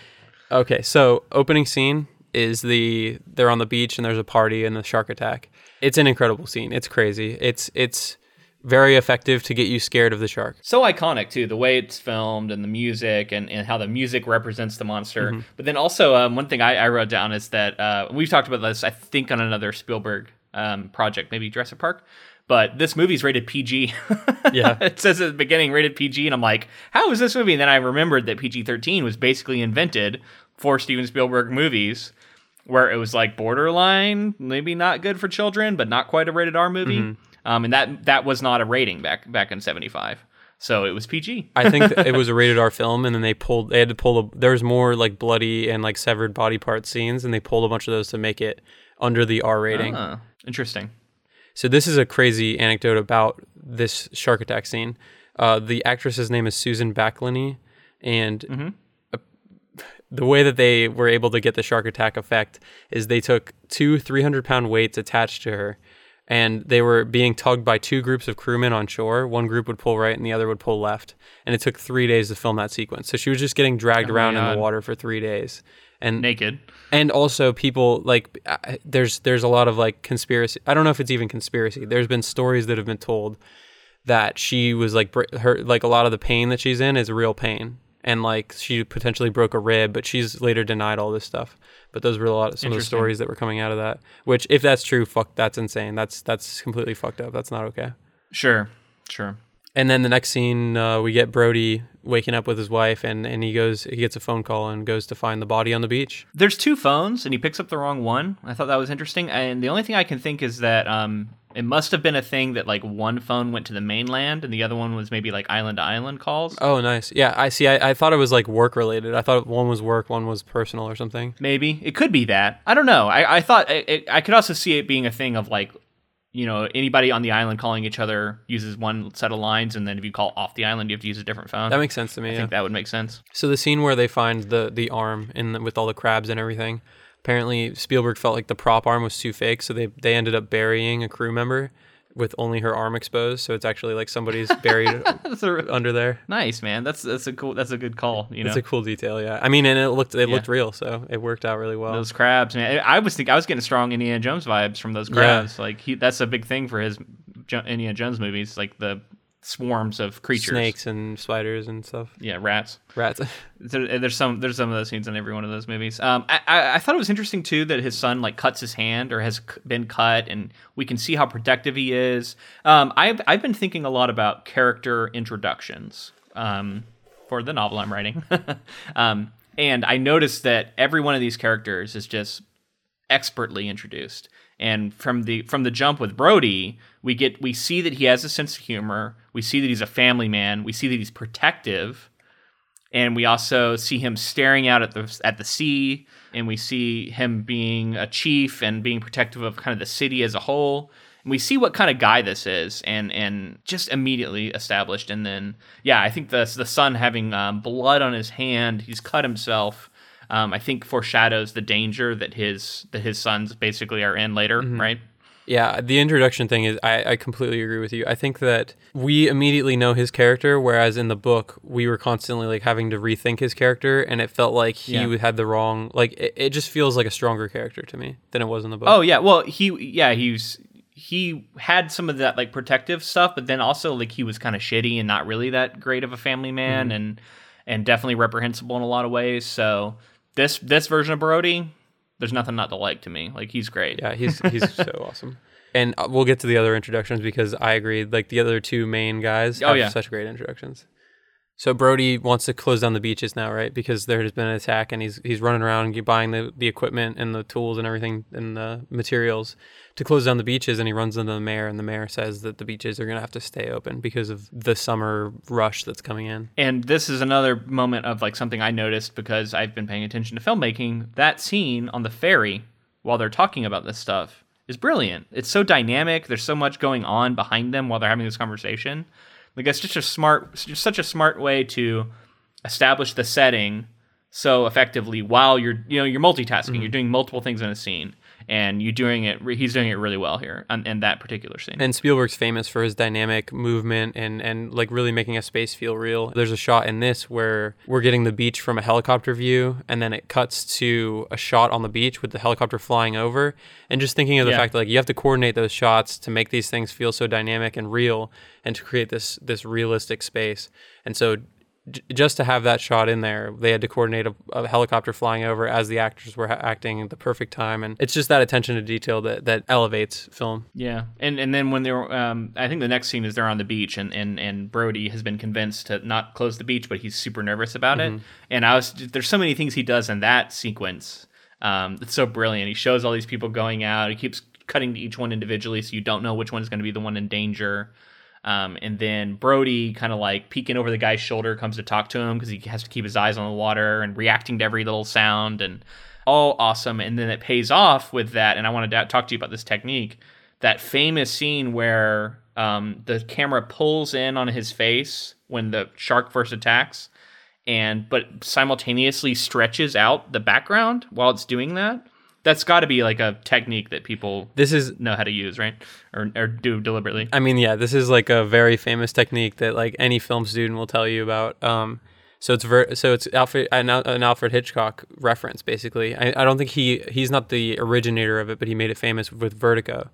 Okay, so opening scene is the they're on the beach and there's a party and the shark attack. It's an incredible scene. It's crazy. It's it's very effective to get you scared of the shark. so iconic too the way it's filmed and the music and, and how the music represents the monster Mm-hmm. but then also um, one thing I, I wrote down is that uh, we've talked about this i think on another spielberg um, project maybe jurassic park but this movie's rated pg Yeah. it says at the beginning rated pg and i'm like how is this movie and then i remembered that pg-13 was basically invented for steven spielberg movies where it was like borderline, maybe not good for children, but not quite a rated R movie. Mm-hmm. Um, and that that was not a rating back back in '75, so it was PG. I think it was a rated R film, and then they pulled. They had to pull. A, there was more like bloody and like severed body part scenes, and they pulled a bunch of those to make it under the R rating. Ah, interesting. So this is a crazy anecdote about this shark attack scene. Uh, the actress's name is Susan Backlinie, and Mm-hmm. uh, the way that they were able to get the shark attack effect is they took two 300 pound weights attached to her, and they were being tugged by two groups of crewmen on shore. One group would pull right, and the other would pull left. And it took three days to film that sequence. So she was just getting dragged Oh around in the water for three days. And Naked. and also people like there's there's a lot of like conspiracy i don't know if it's even conspiracy there's been stories that have been told that she was like her like a lot of the pain that she's in is real pain and like she potentially broke a rib, but she's later denied all this stuff. But those were a lot of some of the stories that were coming out of that. Which, if that's true, fuck, that's insane. That's that's completely fucked up. That's not okay. Sure, sure. And then the next scene, uh, we get Brody waking up with his wife, and and he goes, he gets a phone call and goes to find the body on the beach. There's two phones, and he picks up the wrong one. I thought that was interesting. And the only thing I can think is that um, it must have been a thing that like one phone went to the mainland, and the other one was maybe like island to island calls. Oh, nice. Yeah, I see. I, I thought it was like work related. I thought one was work, one was personal or something. Maybe it could be that. I don't know. I, I thought it, it, I could also see it being a thing of like, you know, anybody on the island calling each other uses one set of lines, and then if you call off the island, you have to use a different phone. That makes sense to me. I yeah. think that would make sense. So the scene where they find the the arm in the, with all the crabs and everything. Apparently Spielberg felt like the prop arm was too fake, so they they ended up burying a crew member with only her arm exposed. So it's actually like somebody's buried a, under there. nice man. That's that's a cool. That's a good call. You know, It's a cool detail, yeah. I mean, and it looked it Yeah. looked real, so it worked out really well. those crabs, man. I was think I was getting strong Indiana Jones vibes from those crabs. Like he, that's a big thing for his Jo- Indiana Jones movies, like the swarms of creatures, Snakes and spiders and stuff. yeah, rats. Rats. There, there's some there's some of those scenes in every one of those movies. Um, I, I I thought it was interesting too that his son like cuts his hand or has been cut, and we can see how protective he is. Um, I've I've been thinking a lot about character introductions. Um, for the novel I'm writing, um, and I noticed that every one of these characters is just expertly introduced. And from the from the jump with Brody, we get we see that he has a sense of humor. We see that he's a family man. We see that he's protective. And we also see him staring out at the at the sea. And we see him being a chief and being protective of kind of the city as a whole. And we see what kind of guy this is and and just immediately established. And then yeah i think the the son having um, blood on his hand he's cut himself. Um, i think foreshadows the danger that his that his sons basically are in later right Yeah, the introduction thing is I, I completely agree with you. I think that we immediately know his character, whereas in the book we were constantly like having to rethink his character, and it felt like he Yeah. had the wrong like it, it just feels like a stronger character to me than it was in the book. Oh yeah, well he yeah he's he had some of that like protective stuff, but then also like he was kind of shitty and not really that great of a family man, Mm-hmm. and and definitely reprehensible in a lot of ways. So this this version of Brody, there's nothing not to like to me. Like he's great. Yeah, he's he's so awesome. And uh, we'll get to the other introductions because I agree. Like the other two main guys Oh, yeah. such great introductions. So Brody wants to close down the beaches now, right? Because there has been an attack, and he's he's running around buying the, the equipment and the tools and everything and the materials to close down the beaches. And he runs into the mayor, and the mayor says that the beaches are gonna have to stay open because of the summer rush that's coming in. And this is another moment of like something I noticed because I've been paying attention to filmmaking. That scene on the ferry while they're talking about this stuff is brilliant. It's so dynamic. There's so much going on behind them while they're having this conversation. Like it's just a smart, just such a smart way to establish the setting so effectively while you're you know you're multitasking. You're mm-hmm. doing multiple things in a scene, and you're doing it. He's doing it really well here in, in that particular scene. And Spielberg's famous for his dynamic movement and and like really making a space feel real. There's a shot in this where we're getting the beach from a helicopter view and then it cuts to a shot on the beach with the helicopter flying over and just thinking of the Yeah. fact that like you have to coordinate those shots to make these things feel so dynamic and real and to create this this realistic space. And so j- just to have that shot in there, they had to coordinate a, a helicopter flying over as the actors were ha- acting at the perfect time, and it's just that attention to detail that that elevates film. Yeah, and and then when they're, um, I think the next scene is they're on the beach, and and and Brody has been convinced to not close the beach, but he's super nervous about it. And I was, there's so many things he does in that sequence. Um, it's so brilliant. He shows all these people going out. He keeps cutting to each one individually, so you don't know which one is going to be the one in danger. Um, and then Brody, kind of like peeking over the guy's shoulder, comes to talk to him because he has to keep his eyes on the water and reacting to every little sound and all awesome. And then it pays off with that. And I want to talk to you about this technique. That famous scene where um, the camera pulls in on his face when the shark first attacks, and but simultaneously stretches out the background while it's doing that. That's got to be like a technique that people This is know how to use, right? Or, or do deliberately. I mean, yeah, this is like a very famous technique that like any film student will tell you about. Um, so it's ver- so it's Alfred an, an Alfred Hitchcock reference basically. I, I don't think he he's not the originator of it, but he made it famous with Vertigo.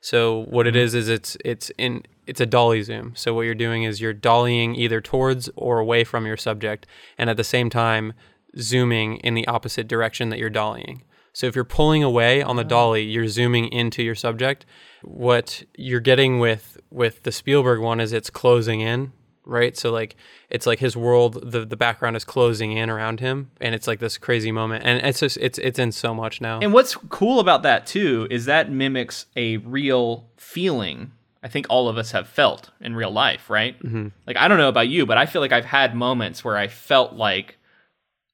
So what it is is it's it's in it's a dolly zoom. So what you're doing is you're dollying either towards or away from your subject, and at the same time zooming in the opposite direction that you're dollying. So if you're pulling away on the dolly, you're zooming into your subject. What you're getting with with the Spielberg one is it's closing in, right? So like it's like his world, the the background is closing in around him, and it's like this crazy moment, and it's just it's it's in so much now. And what's cool about that too is that mimics a real feeling. I think all of us have felt in real life, right? Mm-hmm. Like I don't know about you, but I feel like I've had moments where I felt like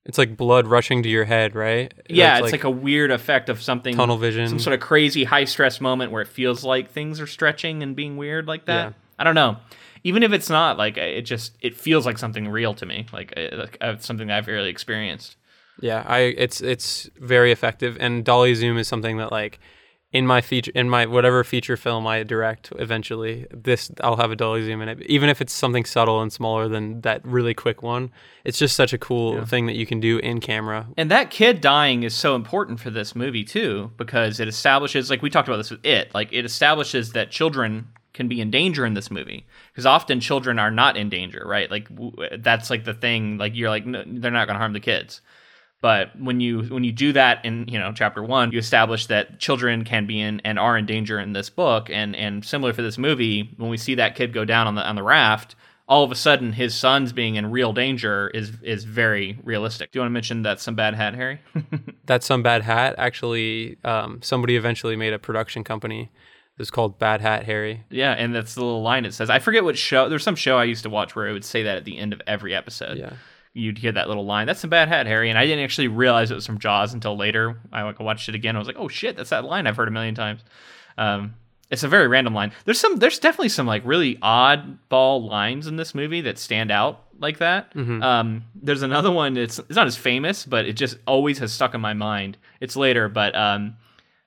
It's like blood rushing to your head, right? yeah, it's like, a weird effect of something tunnel vision. some sort of crazy high stress moment where it feels like things are stretching and being weird like that. Yeah. I don't know. Even if it's not, like it just it feels like something real to me, like, uh, like uh, something I've really experienced. Yeah, I it's it's very effective, and dolly zoom is something that like in my feature in my whatever feature film I direct eventually, this I'll have a dolly zoom in it, even if it's something subtle and smaller than that really quick one. It's just such a cool thing that you can do in camera. And that kid dying is so important for this movie too, because it establishes, like we talked about this with it, like it establishes that children can be in danger in this movie because often children are not in danger, right? Like w- that's like the thing. Like you're like no, they're not going to harm the kids. But when you when you do that in you know chapter one, you establish that children can be in and are in danger in this book, and and similar for this movie, when we see that kid go down on the on the raft, all of a sudden his son's being in real danger is is very realistic. Do you want to mention that some bad hat, Harry? That's some bad hat. Actually, um, somebody eventually made a production company. It's called Bad Hat Harry. yeah, and that's the little line it says. I forget what show. There's some show I used to watch where it would say that at the end of every episode. Yeah. You'd hear that little line. That's some bad hat, Harry. And I didn't actually realize it was from Jaws until later. I like watched it again. I was like, oh shit, that's that line I've heard a million times. Um, it's a very random line. There's some. There's definitely some like really oddball lines in this movie that stand out like that. Um, there's another one. It's it's not as famous, but it just always has stuck in my mind. It's later, but um,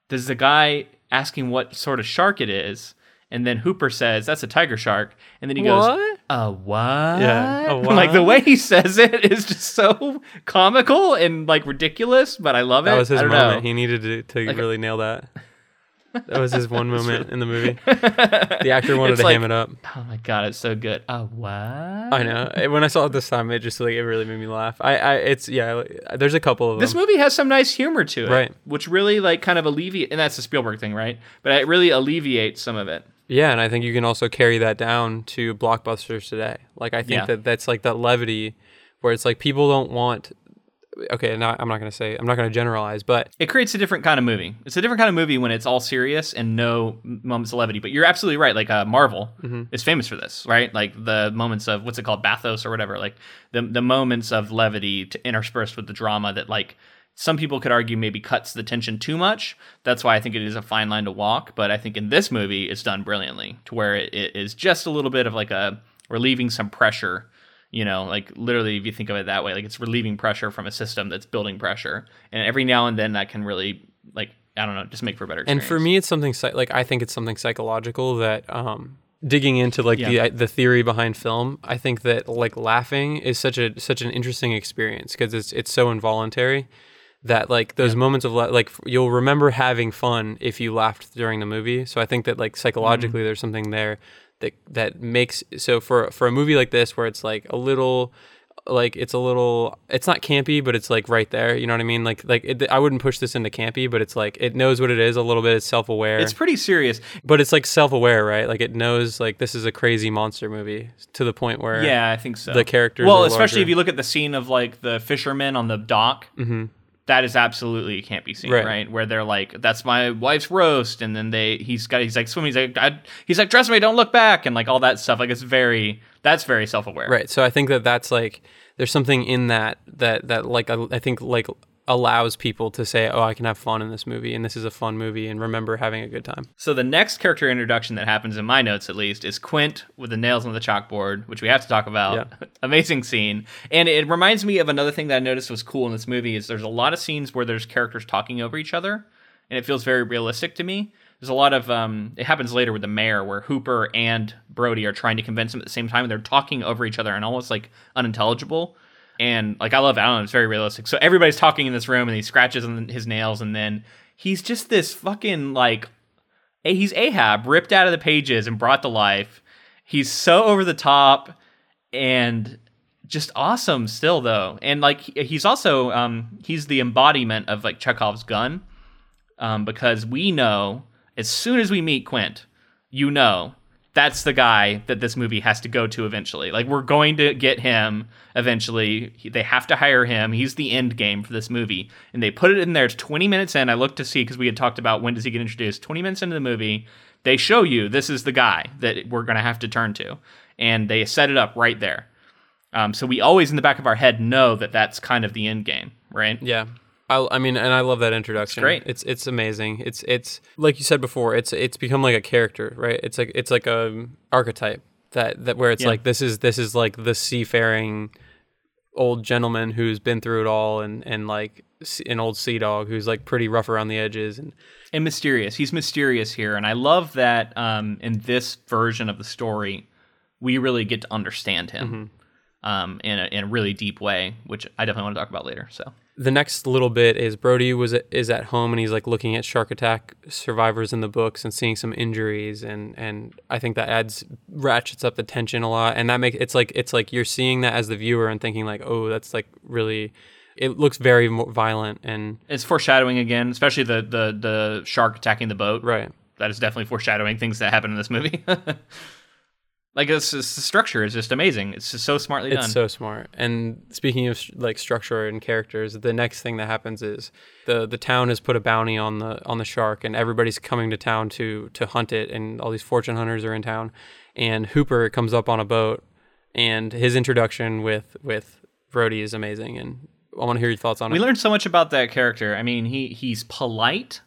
there's a guy asking what sort of shark it is, and then Hooper says that's a tiger shark, and then he goes, What? "A what?" Yeah, a like the way he says it is just so comical and like ridiculous, but I love it. That was his I don't moment. know. He needed to, to Like- really nail that. That was his one moment in the movie. The actor wanted It's to like- ham it up. Oh my god, it's so good. A what? I know. When I saw it this time, it just like it really made me laugh. I, I it's yeah. There's a couple of them. This movie has some nice humor to it, Right. Which really like kind of alleviate, and that's the Spielberg thing, right? But it really alleviates some of it. Yeah, and I think you can also carry that down to blockbusters today. Like I think Yeah. that that's like that levity where it's like people don't want. Okay, now I'm not gonna say I'm not gonna generalize, but It creates a different kind of movie. It's a different kind of movie when it's all serious and no moments of levity. But you're absolutely right. Like uh, Marvel is famous for this, right? Like the moments of what's it called, bathos or whatever. Like the the moments of levity to interspersed with the drama that like some people could argue maybe cuts the tension too much. That's why I think it is a fine line to walk. But I think in this movie, it's done brilliantly to where it, it is just a little bit of like a relieving some pressure. You know, like literally, if you think of it that way, like it's relieving pressure from a system that's building pressure, and every now and then that can really, like, I don't know, just make for a better. and for me, it's something like I think it's something psychological that um, digging into like Yeah. the the theory behind film. I think that like laughing is such a such an interesting experience because it's it's so involuntary that like those moments of like you'll remember having fun if you laughed during the movie. So I think that like psychologically mm-hmm. there's something there that that makes so for for a movie like this where it's like a little like it's a little it's not campy but it's like right there you know what i mean like like it, i wouldn't push this into campy but it's like it knows what it is a little bit it's self-aware it's pretty serious. but it's like self-aware right like it knows like this is a crazy monster movie to the point where Yeah, I think so. the characters Well, especially larger. if you look at the scene of like the fishermen on the dock. Mm-hmm. That is absolutely a campy scene, right. Right. Where they're like, "That's my wife's roast," and then they he's got he's like swimming. He's like, I, he's like, "Trust me, don't look back," and like all that stuff. Like it's very that's very self aware. right so i think that that's like there's something in that that that like I, I think like allows people to say oh i can have fun in this movie and this is a fun movie and remember having a good time So the next character introduction that happens in my notes, at least, is Quint with the nails on the chalkboard, which we have to talk about. Amazing scene, and it reminds me of another thing that I noticed was cool in this movie. Is there's a lot of scenes where there's characters talking over each other, and it feels very realistic to me. There's a lot of um, it happens later with the mayor where Hooper and Brody are trying to convince him at the same time, and they're talking over each other and almost like unintelligible. And like I love know, it's very realistic. So everybody's talking in this room, and he scratches on his nails, and then he's just this fucking like he's Ahab ripped out of the pages and brought to life. He's so over the top and just awesome still though. And like he's also um he's the embodiment of like Chekhov's gun. Um because we know as soon as we meet Quint, you know that's the guy that this movie has to go to eventually. Like we're going to get him eventually. He, they have to hire him. He's the end game for this movie, and they put it in there. It's 20 minutes in. I looked to see because we had talked about when does he get introduced. 20 minutes into the movie, they show you this is the guy that we're going to have to turn to, and they set it up right there. Um, so we always in the back of our head know that that's kind of the end game, right? Yeah. I, I mean, and I love that introduction. It's great. It's it's amazing. It's it's like you said before. It's it's become like a character, right? It's like it's like a archetype that that where it's Yeah. like this is this is like the seafaring old gentleman who's been through it all, and and like an old sea dog who's like pretty rough around the edges, and and mysterious. He's mysterious here, and I love that um, in this version of the story, we really get to understand him um, in a, in a really deep way, which I definitely want to talk about later. So the next little bit is Brody was is at home and he's like looking at shark attack survivors in the books and seeing some injuries and and I think that adds ratchets up the tension a lot and that makes it's like it's like you're seeing that as the viewer and thinking like oh that's like really it looks very violent and it's foreshadowing again, especially the the the shark attacking the boat. right That is definitely foreshadowing things that happen in this movie. like it's, it's- the structure is just amazing. It's just so smartly done. It's so smart. And speaking of like structure and characters, the next thing that happens is the the town has put a bounty on the on the shark, and everybody's coming to town to to hunt it, and all these fortune hunters are in town. And Hooper comes up on a boat, and his introduction with with Brody is amazing. And I want to hear your thoughts on we it. We learned so much about that character. I mean, he he's polite,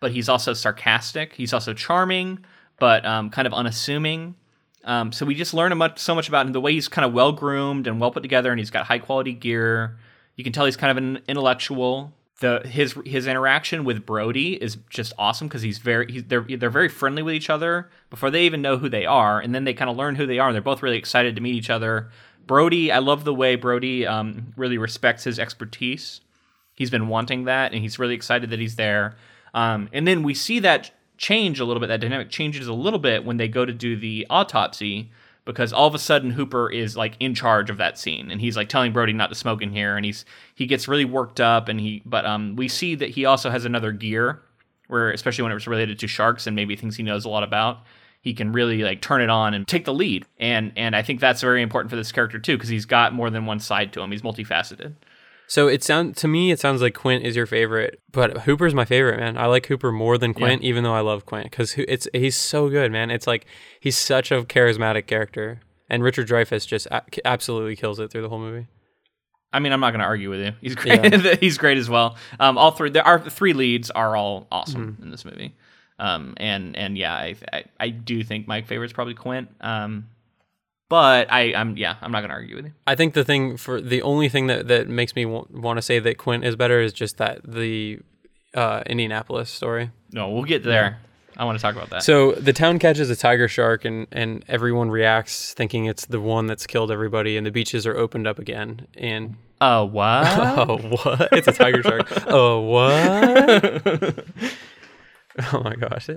but he's also sarcastic. He's also charming, but um, kind of unassuming. Um, so we just learn much, so much about him. The way he's kind of well groomed and well put together, and he's got high quality gear. You can tell he's kind of an intellectual. The his his interaction with Brody is just awesome because he's very he's, they're they're very friendly with each other before they even know who they are, and then they kind of learn who they are. and They're both really excited to meet each other. Brody, I love the way Brody um, really respects his expertise he's been wanting that and he's really excited that he's there um, and then we see that change a little bit that dynamic changes a little bit when they go to do the autopsy because all of a sudden hooper is like in charge of that scene and he's like telling brody not to smoke in here and he's he gets really worked up and he but um we see that he also has another gear where especially when it was related to sharks and maybe things he knows a lot about he can really like turn it on and take the lead and and i think that's very important for this character too because he's got more than one side to him. He's multifaceted So it sound to me it sounds like Quint is your favorite, but Hooper's my favorite man. I like Hooper more than Quint, even though I love Quint because it's he's so good, man. It's like he's such a charismatic character, and Richard Dreyfuss just a- absolutely kills it through the whole movie. I mean, I'm not going to argue with you. He's great. He's great as well. Um, all three, there are three leads are all awesome in this movie. Um, and and yeah, I, I I do think my favorite's probably Quint. Um, but I I'm yeah, I'm not going to argue with you. I think the thing for the only thing that that makes me w- want to say that Quint is better is just that the uh, Indianapolis story. No, we'll get there. I want to talk about that. So the town catches a tiger shark, and and everyone reacts thinking it's the one that's killed everybody, and the beaches are opened up again, and Oh, what? Oh, what? It's a tiger shark. Oh, what? oh my gosh.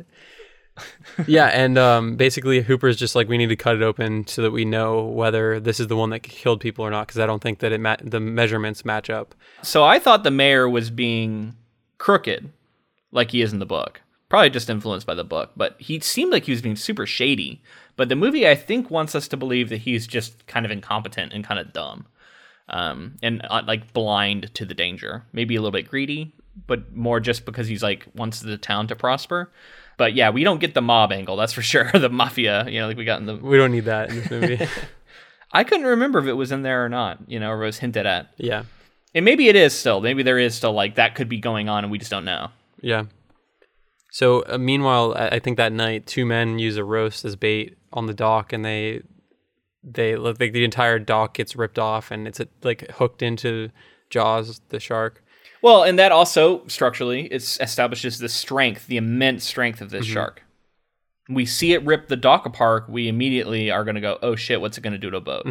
yeah, and um, basically Hooper's just like we need to cut it open so that we know whether this is the one that killed people or not because I don't think that it ma- the measurements match up. so I thought the mayor was being crooked, like he is in the book. Probably just influenced by the book, but he seemed like he was being super shady. But the movie, I think, wants us to believe that he's just kind of incompetent and kind of dumb, um, and uh, like blind to the danger. Maybe a little bit greedy, but more just because he's like wants the town to prosper. But yeah, we don't get the mob angle, that's for sure. the mafia, you know, like we got in the. We don't need that in this movie. I couldn't remember if it was in there or not, you know, or it was hinted at. yeah, And maybe it is still. Maybe there is still like that could be going on, and we just don't know. yeah. So uh, meanwhile, I I think that night two men use a roast as bait on the dock, and they they look like the entire dock gets ripped off, and it's like hooked into Jaws, the shark. Well, and that also structurally it establishes the strength, the immense strength of this shark. We see it rip the dock apart. We immediately are going to go, "Oh shit, what's it going to do to a boat?"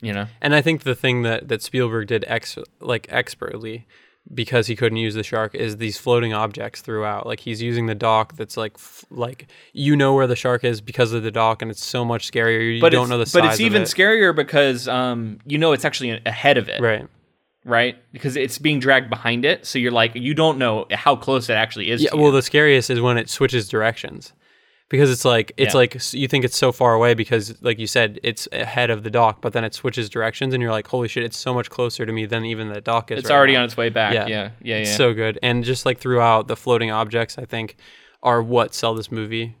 You know. And I think the thing that, that Spielberg did ex like expertly because he couldn't use the shark is these floating objects throughout. Like he's using the dock that's like f- like you know where the shark is because of the dock, and it's so much scarier. You but don't know the size. but it's even it. scarier because um, you know it's actually ahead of it, right? Right? Because it's being dragged behind it, so you're like you don't know how close it actually is. Yeah. Well, the scariest is when it switches directions. Because it's like it's Yeah. like you think it's so far away because like you said it's ahead of the dock, but then it switches directions and you're like, holy shit, it's so much closer to me than even the dock is. it's right already now. on its way back. Yeah. Yeah, yeah, yeah. So good. And just like throughout the floating objects, I think are what sell this movie.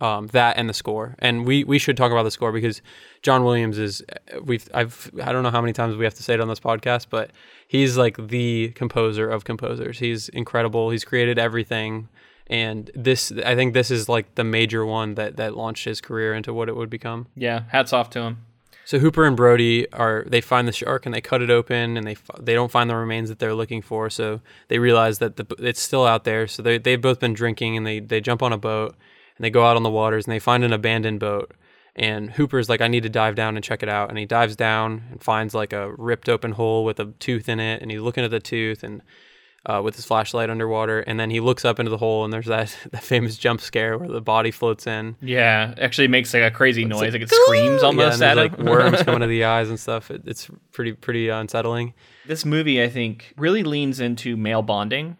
Um, that and the score. And we we should talk about the score because John Williams is we've I've I don't know how many times we have to say it on this podcast, but he's like the composer of composers. He's incredible. He's created everything. And this I think this is like the major one that that launched his career into what it would become. yeah, hats off to him. So Hooper and Brody are they find the shark and they cut it open and they they don't find the remains that they're looking for. So they realize that the, it's still out there. So they they've both been drinking and they they jump on a boat and they go out on the waters and they find an abandoned boat. And Hooper's like, I need to dive down and check it out. And he dives down and finds like a ripped open hole with a tooth in it. And he's looking at the tooth and uh, with his flashlight underwater. And then he looks up into the hole and there's that, that famous jump scare where the body floats in. Yeah, actually makes like a crazy noise, like, it screams Yeah, almost and at there's him. like worms coming to the eyes and stuff. It, it's pretty pretty unsettling. This movie, I think, really leans into male bonding.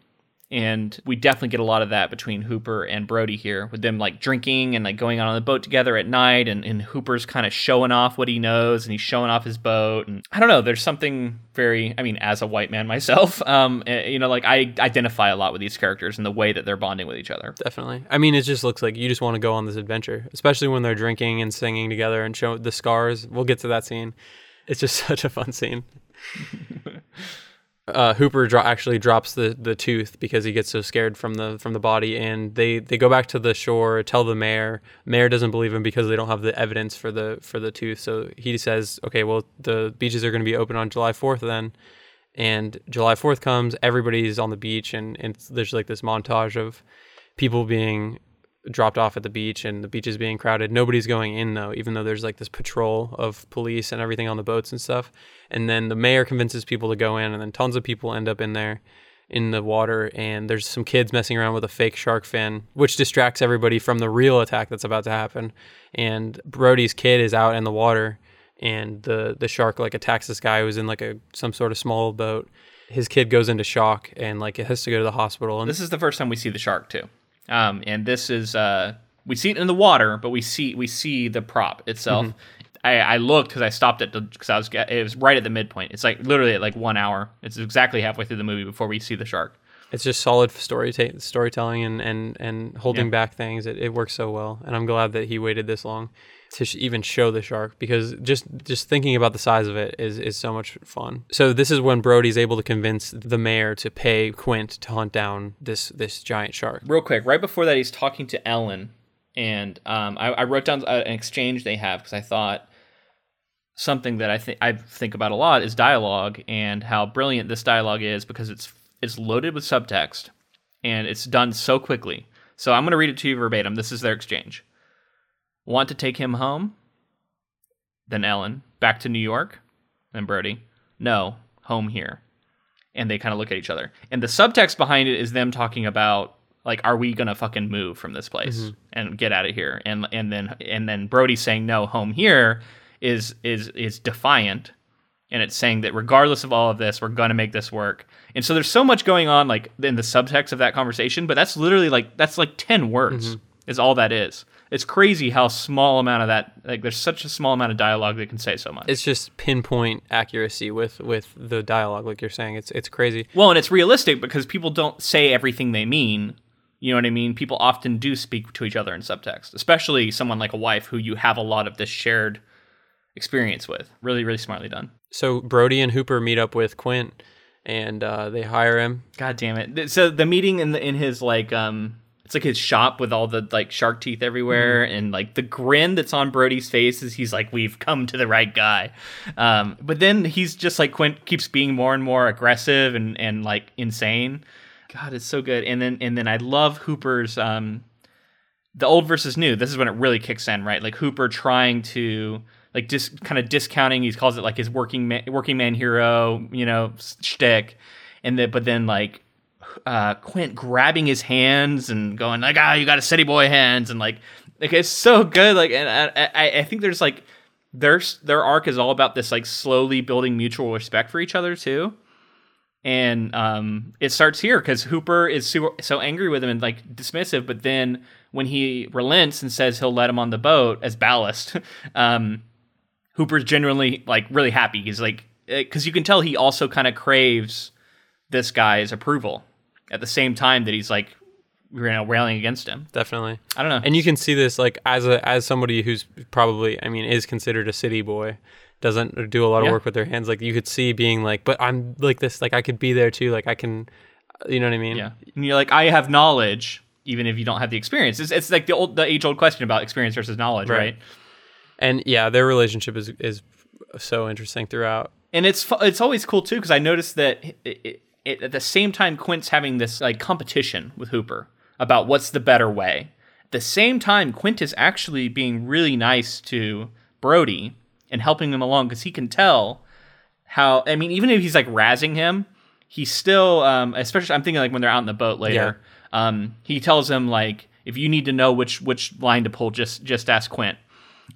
And we definitely get a lot of that between Hooper and Brody here, with them like drinking and like going out on the boat together at night. And, and Hooper's kind of showing off what he knows and he's showing off his boat. And I don't know, there's something very, I mean, as a white man myself, um, eh, you know, like I identify a lot with these characters and the way that they're bonding with each other. Definitely. I mean, it just looks like you just want to go on this adventure, especially when they're drinking and singing together and show the scars. We'll get to that scene. It's just such a fun scene. uh, Hooper dro- actually drops the, the tooth because he gets so scared from the from the body, and they, they go back to the shore, tell the mayor. Mayor doesn't believe him because they don't have the evidence for the for the tooth. So he says, "Okay, well the beaches are going to be open on July fourth then." And July fourth comes, everybody's on the beach, and, and there's like this montage of people being dropped off at the beach and the beach is being crowded. Nobody's going in though, even though there's like this patrol of police and everything on the boats and stuff. And then the mayor convinces people to go in, and then tons of people end up in there in the water. And there's some kids messing around with a fake shark fin, which distracts everybody from the real attack that's about to happen. And Brody's kid is out in the water, and the the shark like attacks this guy who's in like a some sort of small boat. His kid goes into shock and like it has to go to the hospital. And This is the first time we see the shark too, um, and this is uh, we see it in the water, but we see we see the prop itself. I, I looked because I stopped it because I was it was right at the midpoint. It's like literally at like one hour. It's exactly halfway through the movie before we see the shark. it's just solid story ta- storytelling and and and holding Yeah. back things. It, it works so well, and I'm glad that he waited this long to sh- even show the shark because just just thinking about the size of it is is so much fun. So this is when Brody's able to convince the mayor to pay Quint to hunt down this this giant shark. Real quick, right before that, he's talking to Ellen, and um, I, I wrote down an exchange they have because I thought something that I think I think about a lot is dialogue and how brilliant this dialogue is because it's it's loaded with subtext and it's done so quickly. So I'm going to read it to you verbatim. This is their exchange. Want to take him home? Then Ellen, back to New York? Then Brody, no, home here. And they kind of look at each other. And the subtext behind it is them talking about like are we going to fucking move from this place mm-hmm. and get out of here? And and then and then Brody saying no, home here is is is defiant and it's saying that regardless of all of this, we're gonna make this work. And so there's so much going on, like in the subtext of that conversation, but that's literally like that's like ten words mm-hmm. is all that is. It's crazy how small amount of that like there's such a small amount of dialogue that can say so much. It's just pinpoint accuracy with with the dialogue, like you're saying. It's it's crazy. well, and it's realistic because people don't say everything they mean. You know what I mean? People often do speak to each other in subtext, especially someone like a wife who you have a lot of this shared experience with. Really, really smartly done. So Brody and Hooper meet up with Quint, and uh, they hire him. God damn it! So the meeting in the in his like um, it's like his shop with all the like shark teeth everywhere, and like the grin that's on Brody's face is he's like, "We've come to the right guy." Um, but then he's just like Quint keeps being more and more aggressive and and like insane. God, it's so good. And then and then I love Hooper's um, the old versus new. This is when it really kicks in, right? Like Hooper trying to like just kind of discounting. He calls it like his working man, working man hero, you know, shtick. and then but then like uh, Quint grabbing his hands and going like, "Ah, you got a city boy hands," and like, like it's so good. Like, and I, I, I think there's like, their their arc is all about this like slowly building mutual respect for each other too, and um, it starts here because Hooper is so, so angry with him and like dismissive, but then when he relents and says he'll let him on the boat as ballast, um, Hooper's genuinely like really happy. He's like, because you can tell he also kind of craves this guy's approval at the same time that he's like you know railing against him. Definitely. I don't know. And you can see this like as a as somebody who's probably I mean is considered a city boy, doesn't do a lot of Yeah. work with their hands. Like you could see being like, but I'm like this. Like I could be there too. Like I can, you know what I mean? yeah, and you're like, I have knowledge, even if you don't have the experience. It's, it's like the old, the age old question about experience versus knowledge, Right. right? And yeah, their relationship is is so interesting throughout. And it's it's always cool too because I noticed that it, it, it, at the same time Quint's having this like competition with Hooper about what's the better way. At the same time, Quint is actually being really nice to Brody and helping him along because he can tell how. I mean, even if he's like razzing him, he's still. Um, especially, I'm thinking like when they're out in the boat later. Um, he tells him like, if you need to know which which line to pull, just just ask Quint.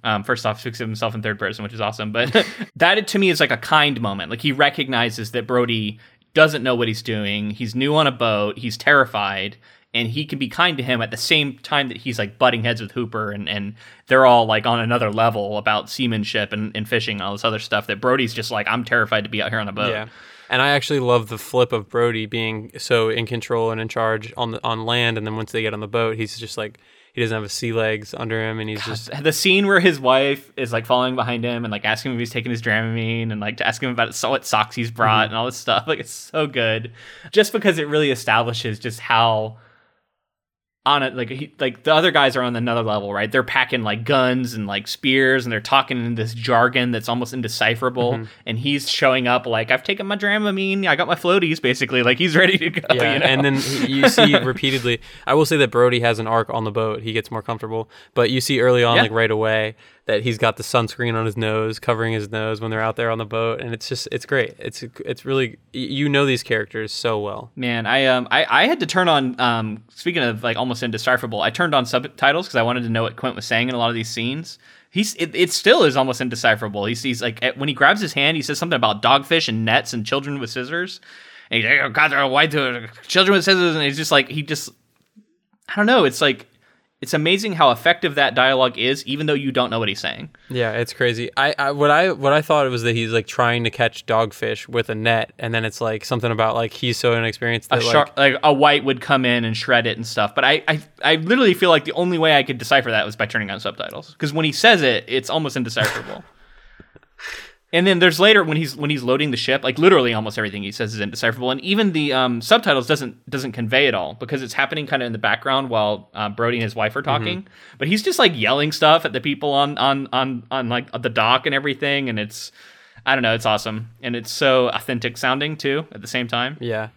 Um, first off, of himself in third person, which is awesome. But that to me is like a kind moment. Like he recognizes that Brody doesn't know what he's doing. He's new on a boat. He's terrified, and he can be kind to him at the same time that he's like butting heads with Hooper, and and they're all like on another level about seamanship and, and fishing and all this other stuff. That Brody's just like, I'm terrified to be out here on a boat. Yeah. And I actually love the flip of Brody being so in control and in charge on the on land, and then once they get on the boat, he's just like he doesn't have his sea legs under him, and he's just the scene where his wife is like following behind him and like asking him if he's taking his Dramamine and like to ask him about what socks he's brought mm-hmm. and all this stuff. Like it's so good, just because it really establishes just how on it like he, like the other guys are on another level, right? They're packing like guns and like spears and they're talking in this jargon that's almost indecipherable. Mm-hmm. And he's showing up like I've taken my Dramamine, I got my floaties, basically. Like he's ready to go. yeah. you know? And then you see repeatedly. I will say that Brody has an arc on the boat; he gets more comfortable. But you see early on, Yeah. like right away, that he's got the sunscreen on his nose, covering his nose when they're out there on the boat, and it's just it's great. It's it's really you know these characters so well. Man, I um I, I had to turn on um speaking of like almost indecipherable, I turned on subtitles because I wanted to know what Quint was saying in a lot of these scenes. He's it, it still is almost indecipherable. He sees like when he grabs his hand, he says something about dogfish and nets and children with scissors. And he's like, oh, God, why do children with scissors? And he's just like he just I don't know. It's like it's amazing how effective that dialogue is, even though you don't know what he's saying. Yeah, it's crazy. I, I what I what I thought was that he's like trying to catch dogfish with a net, and then it's like something about like he's so inexperienced a that like shark, like a white would come in and shred it and stuff. But I, I, I literally feel like the only way I could decipher that was by turning on subtitles because when he says it, it's almost indecipherable. and then there's later when he's when he's loading the ship, like literally almost everything he says is indecipherable, and even the um, subtitles doesn't doesn't convey it all because it's happening kind of in the background while um, Brody and his wife are talking. But he's just like yelling stuff at the people on on on on like the dock and everything, and it's. I don't know, it's awesome. And it's so authentic sounding too at the same time. yeah,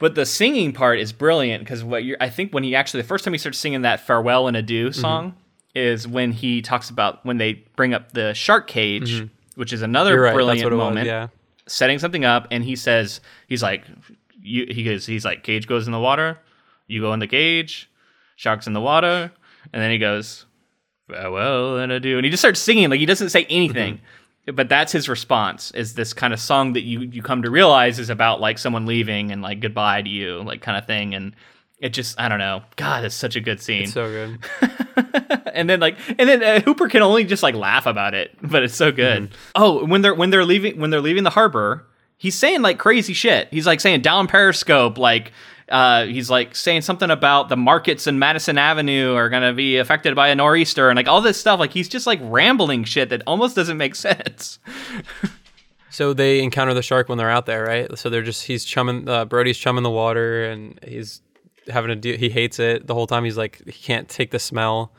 But the singing part is brilliant because what you're, I think when he actually the first time he starts singing that farewell and adieu Mm-hmm. song is when he talks about when they bring up the shark cage, which is another Mm-hmm. right. brilliant That's what it moment. was. Yeah, Setting something up, and he says he's like, you, he goes, he's like, cage goes in the water, you go in the cage, sharks in the water, and then he goes, farewell and adieu, and he just starts singing like he doesn't say anything. But that's his response is this kind of song that you you come to realize is about like someone leaving and like goodbye to you like kind of thing and it just I don't know God it's such a good scene it's so good. and then like and then uh, Hooper can only just like laugh about it but it's so good oh when they're when they're leaving when they're leaving the harbor he's saying like crazy shit he's like saying down periscope like uh, he's like saying something about the markets in Madison Avenue are gonna be affected by a nor'easter and like all this stuff. Like he's just like rambling shit that almost doesn't make sense. So they encounter the shark when they're out there, right? So they're just he's chumming uh, Brody's chumming the water and he's having to deal. He hates it the whole time. He's like he can't take the smell,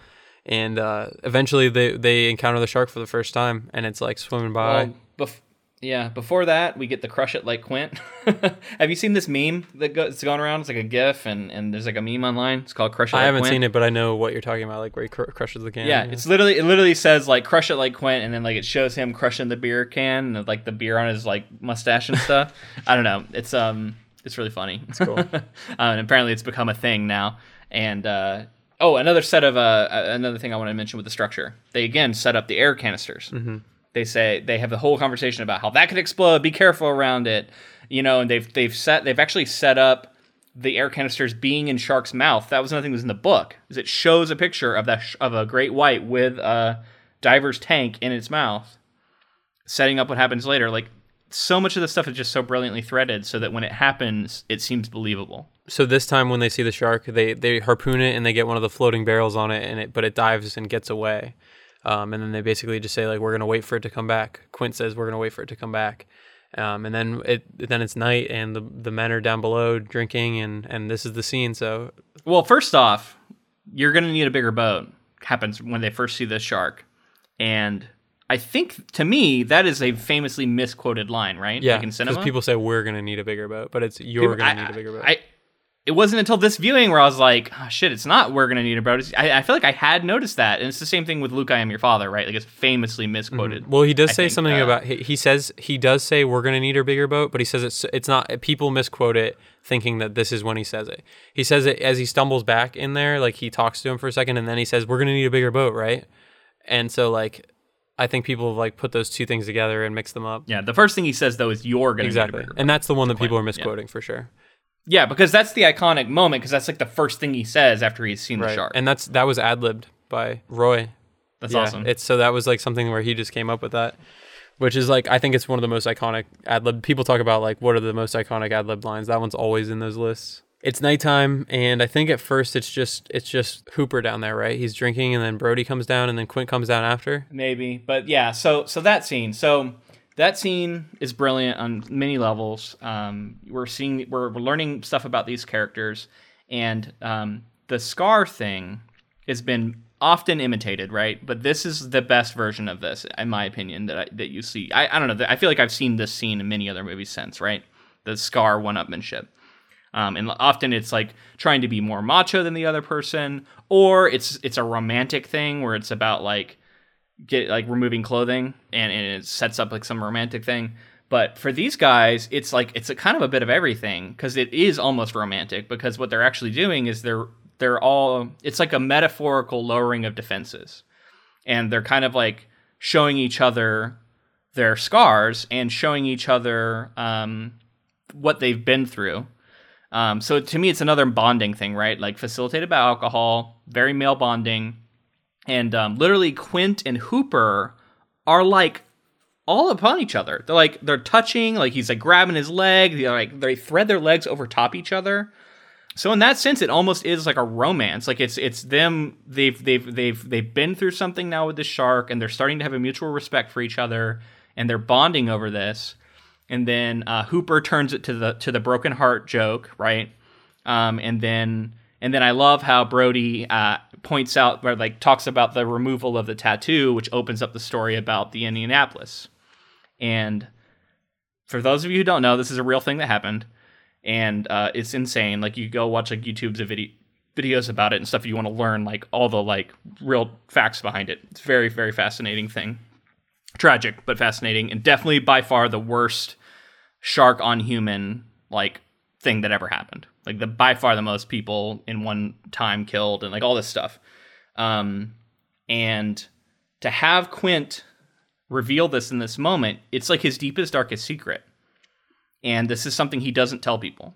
and uh, eventually they they encounter the shark for the first time, and it's like swimming by. Well, bef- yeah, before that, we get the crush it like Quint. Have you seen this meme that go- it's going around? It's like a GIF, and, and there's like a meme online. It's called Crush It. I like haven't Quint. seen it, but I know what you're talking about, like where he cr- crushes the can. Yeah, it's literally it literally says like crush it like Quint, and then like it shows him crushing the beer can and like the beer on his like mustache and stuff. I don't know. It's um It's really funny. It's cool. uh, and apparently, it's become a thing now. And uh, oh, another set of uh, another thing I want to mention with the structure. They again set up the air canisters. Mm-hmm. They say they have the whole conversation about how that could explode. Be careful around it. You know, and they've they've set they've actually set up the air canisters being in Shark's mouth. That was another thing that was in the book. Is it shows a picture of that sh- of a great white with a diver's tank in its mouth, setting up what happens later. Like so much of the stuff is just so brilliantly threaded, so that when it happens, it seems believable. So this time when they see the shark, they they harpoon it and they get one of the floating barrels on it, and it but it dives and gets away. Um, and then they basically just say like we're gonna wait for it to come back. Quint says we're gonna wait for it to come back. Um, and then it then it's night and the the men are down below drinking and and this is the scene. So Well, first off, you're gonna need a bigger boat. Happens when they first see the shark, and I think to me that is a famously misquoted line, right? yeah, because cinema. people say we're gonna need a bigger boat, but it's you're People- gonna I- need a bigger boat. I, it wasn't until this viewing where I was like, oh, shit, it's not we're gonna need a boat. I, I feel like I had noticed that, and it's the same thing with Luke, I am your father, right? Like it's famously misquoted. Well, he does I say think, something uh, about he, he says he does say we're going to need a bigger boat, but he says it's it's not people misquote it thinking that this is when he says it. He says it as he stumbles back in there like he talks to him for a second and then he says we're going to need a bigger boat, right? And so like I think people have like put those two things together and mixed them up. Yeah, the first thing he says though is you're gonna Exactly. And that's the one that people are yeah. misquoting for sure. Yeah, because that's the iconic moment. Because that's like the first thing he says after he's seen the shark. And that's that was ad-libbed by Roy. that's Yeah, awesome. It's so that was like something where he just came up with that, which is like I think it's one of the most iconic ad lib. People talk about like what are the most iconic ad lib lines. That one's always in those lists. It's nighttime, and I think at first it's just it's just Hooper down there, right? He's drinking, and then Brody comes down, and then Quint comes down after. maybe but yeah so so that scene so that scene is brilliant on many levels. Um we're seeing we're, we're learning stuff about these characters and um the scar thing has been often imitated right? But this is the best version of this in my opinion that I, that you see. I, I don't know i feel like i've seen this scene in many other movies since right? The scar one-upmanship um, and often it's like trying to be more macho than the other person or it's it's a romantic thing where it's about like get like removing clothing and, and it sets up like some romantic thing. But for these guys it's like it's a kind of a bit of everything because it is almost romantic because what they're actually doing is they're they're all it's like a metaphorical lowering of defenses. And they're kind of like showing each other their scars and showing each other um, what they've been through um, so to me it's another bonding thing right like facilitated by alcohol very male bonding and um, literally Quint and Hooper are like all upon each other. They're like they're touching, like he's like grabbing his leg. They're like they thread their legs over top each other. So in that sense, it almost is like a romance. Like it's it's them. They've they've they've they've been through something now with the shark, and they're starting to have a mutual respect for each other, and they're bonding over this. And then uh, Hooper turns it to the to the broken heart joke, right? Um, and then and then I love how Brody uh, points out or like talks about the removal of the tattoo, which opens up the story about the Indianapolis. And for those of you who don't know, this is a real thing that happened, and uh, it's insane. Like you go watch like YouTube's video videos about it and stuff. If you want to learn like all the like real facts behind it. It's very very fascinating thing. Tragic but fascinating, and definitely by far the worst shark on human like thing that ever happened. Like the by far the most people in one time killed and like all this stuff. Um, and to have Quint reveal this in this moment, it's like his deepest darkest secret. And this is something he doesn't tell people.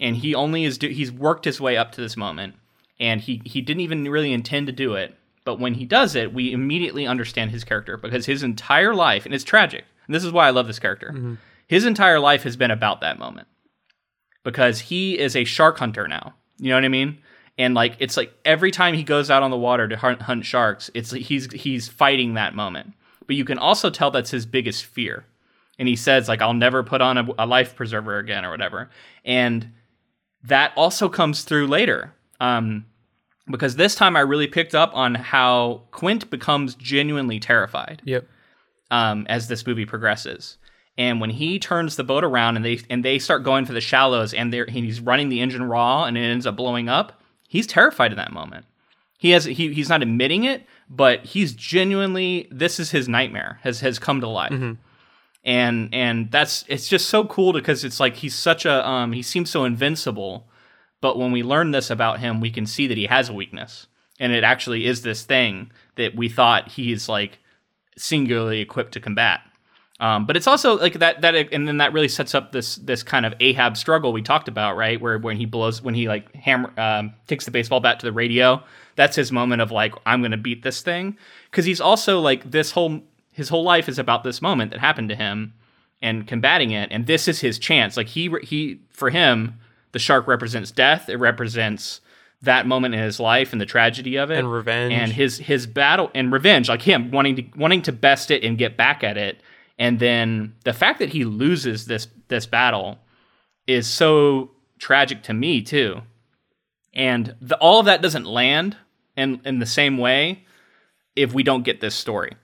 And he only is do- he's worked his way up to this moment and he he didn't even really intend to do it. But when he does it, we immediately understand his character because his entire life and it's tragic. And this is why I love this character. His entire life has been about that moment because he is a shark hunter now. You know what I mean? And like it's like every time he goes out on the water to hunt, hunt sharks, it's like he's he's fighting that moment. But you can also tell that's his biggest fear. And he says like I'll never put on a, a life preserver again or whatever. And that also comes through later. Um, because this time I really picked up on how Quint becomes genuinely terrified Yep. um, as this movie progresses. And when he turns the boat around and they and they start going for the shallows and they're, he's running the engine raw and it ends up blowing up, he's terrified in that moment. He has he, he's not admitting it, but he's genuinely this is his nightmare has has come to life. and and that's it's just so cool because it's like he's such a um he seems so invincible, but when we learn this about him, we can see that he has a weakness, and it actually is this thing that we thought he's like singularly equipped to combat. Um, but it's also like that that and then that really sets up this this kind of Ahab struggle we talked about, right? Where when he blows when he like hammer um, takes the baseball bat to the radio, that's his moment of like I'm going to beat this thing because he's also like this whole his whole life is about this moment that happened to him and combating it, and this is his chance. Like he he for him, the shark represents death. It represents that moment in his life and the tragedy of it And revenge. and his his battle and revenge like him wanting to wanting to best it and get back at it and then the fact that he loses this this battle is so tragic to me too and the, all of that doesn't land in in the same way if we don't get this story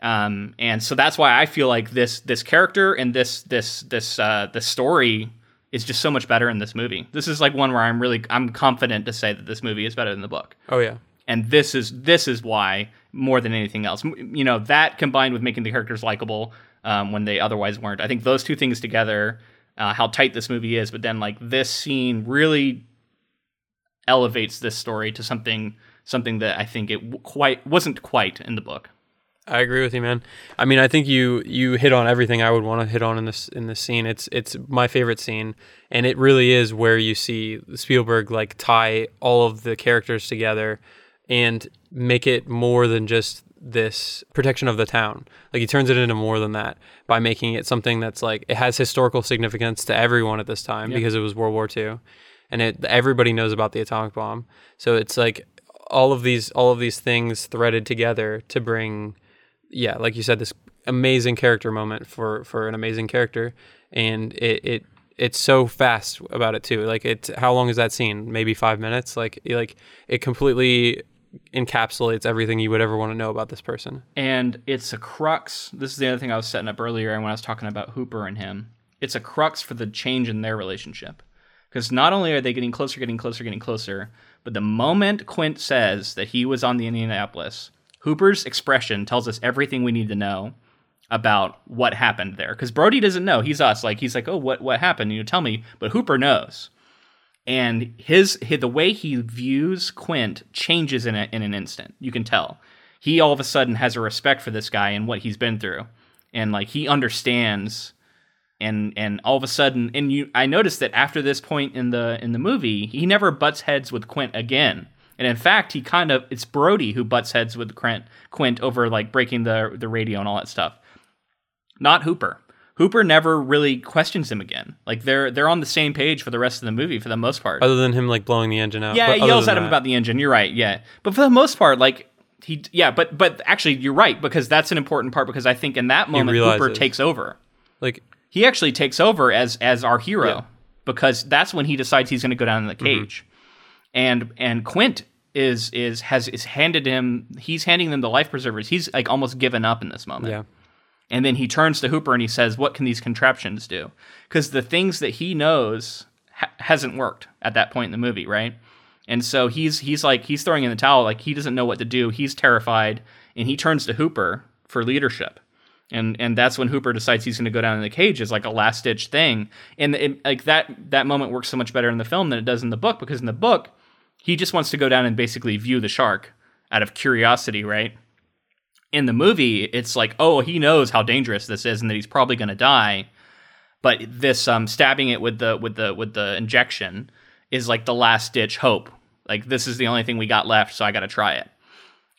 um and so that's why i feel like this this character and this this this uh the story is just so much better in this movie. This is like one where i'm really i'm confident to say that this movie is better than the book. Oh yeah. and this is this is why more than anything else. You know that combined with making the characters likable um, when they otherwise weren't i think those two things together uh, how tight this movie is but then like this scene really elevates this story to something something that i think it quite wasn't quite in the book I agree with you, man. I mean, I think you you hit on everything I would want to hit on in this in this scene. It's it's my favorite scene, and it really is where you see Spielberg like tie all of the characters together and make it more than just this protection of the town. Like he turns it into more than that by making it something that's like it has historical significance to everyone at this time because it was World War II, and it everybody knows about the atomic bomb. So it's like all of these all of these things threaded together to bring yeah, like you said, this amazing character moment for for an amazing character, and it it it's so fast about it too. Like it's how long is that scene? Maybe five minutes. Like like it completely encapsulates everything you would ever want to know about this person. and it's a crux. This is the other thing I was setting up earlier, and when I was talking about Hooper and him, it's a crux for the change in their relationship. Because not only are they getting closer, getting closer, getting closer, but the moment Quint says that he was on the Indianapolis, Hooper's expression tells us everything we need to know about what happened there. Because Brody doesn't know. He's us. Like he's like, oh, what what happened? You know, tell me. But Hooper knows and his, his the way he views Quint changes in a, in an instant. You can tell. He all of a sudden has a respect for this guy and what he's been through, and like he understands. And and all of a sudden, and you, I noticed that after this point in the in the movie, he never butts heads with Quint again. And in fact, he kind of it's Brody who butts heads with Quint, Quint over like breaking the the radio and all that stuff. Not Hooper. Hooper never really questions him again. Like they're they're on the same page for the rest of the movie for the most part. Other than him like blowing the engine out. yeah, he yells at him that- about the engine. You're right. Yeah, but for the most part, like he yeah, but but actually you're right because that's an important part because I think in that moment Hooper takes over. like He actually takes over as as our hero Yeah. because that's when he decides he's going to go down in the Mm-hmm. And and Quint is is has is handed him he's handing them the life preservers. He's like almost given up in this moment. yeah. And then he turns to Hooper and he says, "What can these contraptions do?" Because the things that he knows ha- hasn't worked at that point in the movie, right? And so he's he's like he's throwing in the towel, like he doesn't know what to do. He's terrified, and he turns to Hooper for leadership. And and that's when Hooper decides he's going to go down in the cage as like a last ditch thing. And it, like that that moment works so much better in the film than it does in the book because in the book he just wants to go down and basically view the shark out of curiosity, right? in the movie, it's like, oh, he knows how dangerous this is and that he's probably going to die. But this um, stabbing it with the with the with the injection is like the last ditch hope. Like this is the only thing we got left, so I got to try it.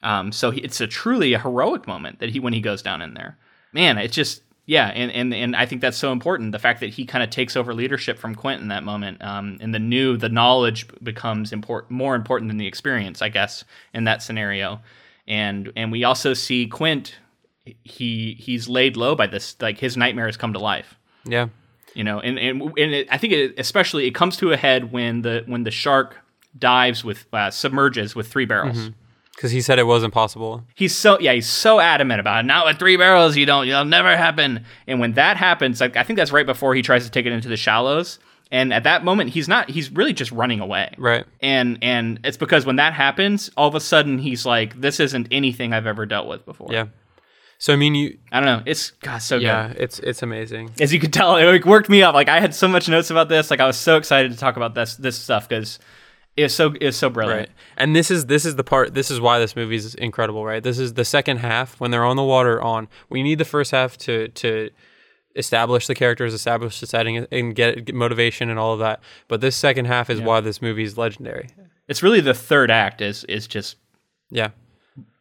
Um, so he, it's a truly a heroic moment that he when he goes down in there. Man, it's just yeah, and and and I think that's so important. The fact that he kind of takes over leadership from Quint in that moment, um, and the new the knowledge becomes important more important than the experience, I guess, in that scenario and and we also see Quint he he's laid low by this like his nightmare has come to life Yeah. you know and and, and it, I think it, especially it comes to a head when the when the shark dives with uh, submerges with three barrels Because he said it wasn't possible. he's so yeah he's so adamant about it not with three barrels you don't it'll never happen and when that happens like I think that's right before he tries to take it into the shallows and at that moment he's not he's really just running away Right. and and it's because when that happens all of a sudden he's like this isn't anything i've ever dealt with before Yeah. So I mean, you I don't know. It's God so yeah, good. it's it's amazing. As you could tell, it worked me up. Like I had so much notes about this. Like I was so excited to talk about this this stuff because it's so it's so brilliant. Right. And this is this is the part this is why this movie is incredible, right? This is the second half when they're on the water on. We need the first half to to establish the characters, establish the setting and get, get motivation and all of that. But this second half is why this movie is legendary. It's really the third act is is just Yeah.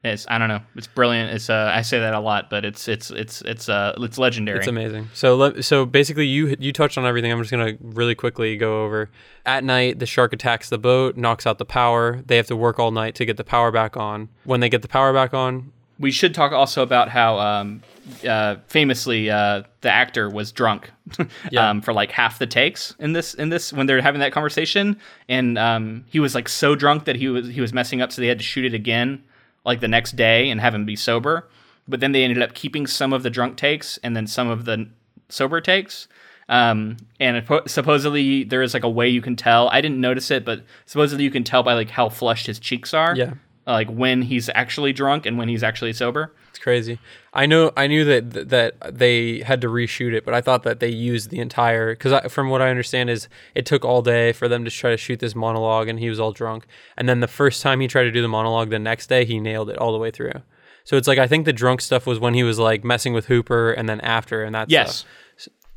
It's I don't know. It's brilliant. It's uh I say that a lot, but it's it's it's it's uh it's legendary. It's amazing. So let, so basically you you touched on everything. I'm just going to really quickly go over. At night the shark attacks the boat, knocks out the power. They have to work all night to get the power back on. When they get the power back on, we should talk also about how um, uh, famously uh, the actor was drunk Yeah. um, for like half the takes in this in this when they're having that conversation, and um, he was like so drunk that he was he was messing up, so they had to shoot it again like the next day and have him be sober. But then they ended up keeping some of the drunk takes and then some of the sober takes. Um, and it, supposedly there is like a way you can tell. I didn't notice it, but supposedly you can tell by like how flushed his cheeks are yeah. like when he's actually drunk and when he's actually sober. It's crazy. I know. I knew that that they had to reshoot it, but I thought that they used the entire because from what I understand is it took all day for them to try to shoot this monologue, and he was all drunk. And then the first time he tried to do the monologue, the next day he nailed it all the way through. So it's like I think the drunk stuff was when he was like messing with Hooper, and then after, and that's Yes.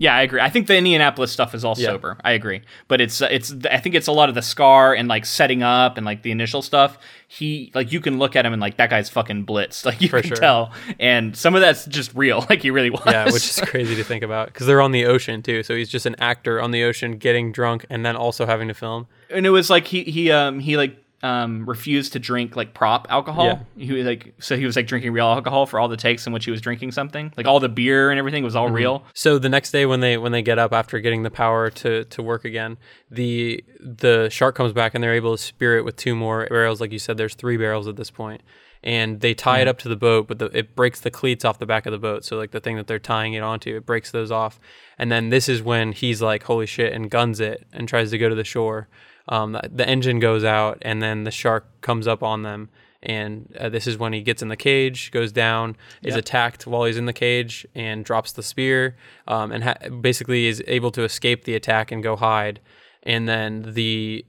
Yeah, I agree. I think the Indianapolis stuff is all Yeah. sober. I agree, but it's it's I think it's a lot of the scar and like setting up and like the initial stuff. He like you can look at him and like that guy's fucking blitzed. Like you For can sure. tell, and some of that's just real. Like he really was. yeah, which is crazy to think about because they're on the ocean too. So he's just an actor on the ocean getting drunk and then also having to film. and it was like he he um he like um refused to drink like prop alcohol. Yeah. He was like so he was like drinking real alcohol for all the takes in which he was drinking something. Like all the beer and everything was all Mm-hmm. real. So the next day when they when they get up after getting the power to to work again, the the shark comes back and they're able to spear it with two more barrels. Like you said, there's three barrels at this point, and they tie it up to the boat, but the, it breaks the cleats off the back of the boat. So like the thing that they're tying it onto, it breaks those off. And then this is when he's like, "Holy shit!" and guns it and tries to go to the shore. Um, the, the engine goes out, and then the shark comes up on them. And uh, this is when he gets in the cage, goes down, is Yep. attacked while he's in the cage, and drops the spear, um, and ha- basically is able to escape the attack and go hide. And then the,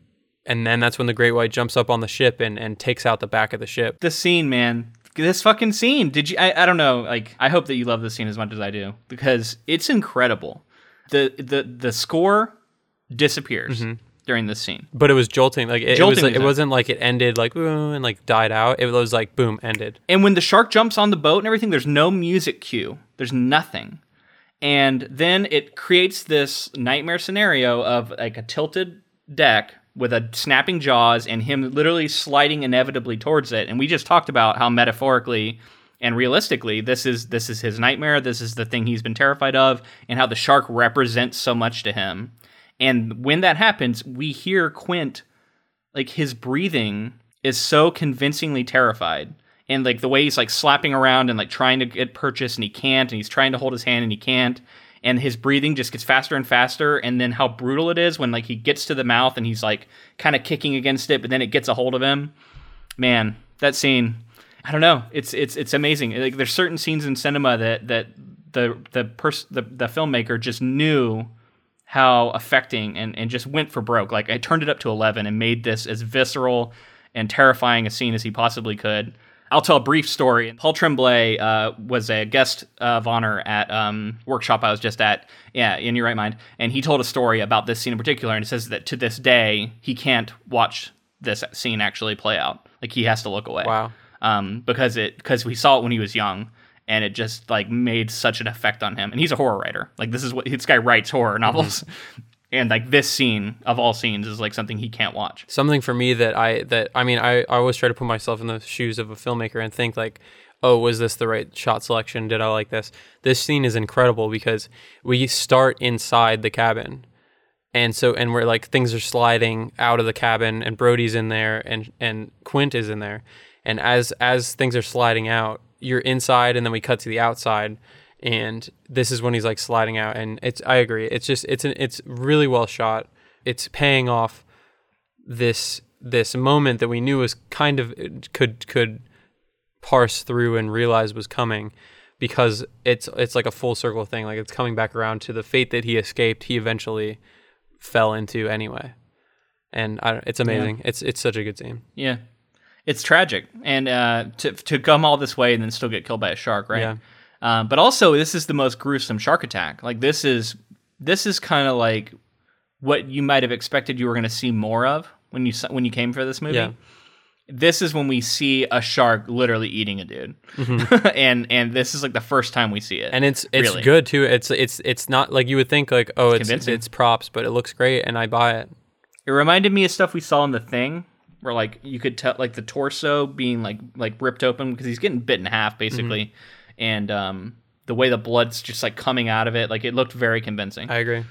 and then that's when the great white jumps up on the ship and, and takes out the back of the ship. this scene, man. This fucking scene. Did you? I, I don't know. Like, I hope that you love this scene as much as I do because it's incredible. the the The score disappears during this scene. But it was jolting, like it, it was. Like, it it. wasn't like it ended like ooh, and like died out. It was like boom, ended. And when the shark jumps on the boat and everything, there's no music cue. There's nothing. And then it creates this nightmare scenario of like a tilted deck with a snapping jaws and him literally sliding inevitably towards it. And we just talked about how metaphorically and realistically this is this is his nightmare, this is the thing he's been terrified of and how the shark represents so much to him. And when that happens, we hear Quint like his breathing is so convincingly terrified. And like the way he's like slapping around and like trying to get purchase and he can't and he's trying to hold his hand and he can't. And his breathing just gets faster and faster. And then how brutal it is when like he gets to the mouth and he's like kind of kicking against it but then it gets a hold of him. Man that scene i don't know. It's it's it's amazing. Like there's certain scenes in cinema that that the the person the, the filmmaker just knew how affecting and, and just went for broke. Like I turned it up to 11 and made this as visceral and terrifying a scene as he possibly could. I'll tell a brief story. Paul Tremblay uh, was a guest of honor at um, workshop I was just at, yeah, in your right mind, and he told a story about this scene in particular, and he says that to this day he can't watch this scene actually play out. Like he has to look away Wow. um, because it because we saw it when he was young, and it just like made such an effect on him. And he's a horror writer. Like this is what this guy writes horror mm-hmm. novels, and like this scene of all scenes is like something he can't watch. something for me that I that I mean I, I always try to put myself in the shoes of a filmmaker and think like oh was this the right shot selection did I like this this scene is incredible because we start inside the cabin and so and we're like things are sliding out of the cabin and Brody's in there and and Quint is in there and as as things are sliding out you're inside and then we cut to the outside and this is when he's like sliding out and it's I agree it's just it's an, it's really well shot it's paying off this this moment that we knew was kind of could could parse through and realize was coming because it's it's like a full circle thing. Like it's coming back around to the fate that he escaped. He eventually fell into anyway, and I, it's amazing. It's it's such a good scene. Yeah, it's tragic, and uh, to to come all this way and then still get killed by a shark, right? Yeah. Um, but also, this is the most gruesome shark attack. Like this is this is kind of like what you might have expected you were going to see more of when you when you came for this movie. Yeah. This is when we see a shark literally eating a dude, and and this is like the first time we see it. Mm-hmm. and it's it's Really. good too. It's it's it's not like you would think like oh it's convincing. it's props, but it looks great and I buy it. It reminded me of stuff we saw in the thing, where like you could tell like the torso being like like ripped open because he's getting bit in half basically, Mm-hmm. and um the way the blood's just like coming out of it, like it looked very convincing, I agree.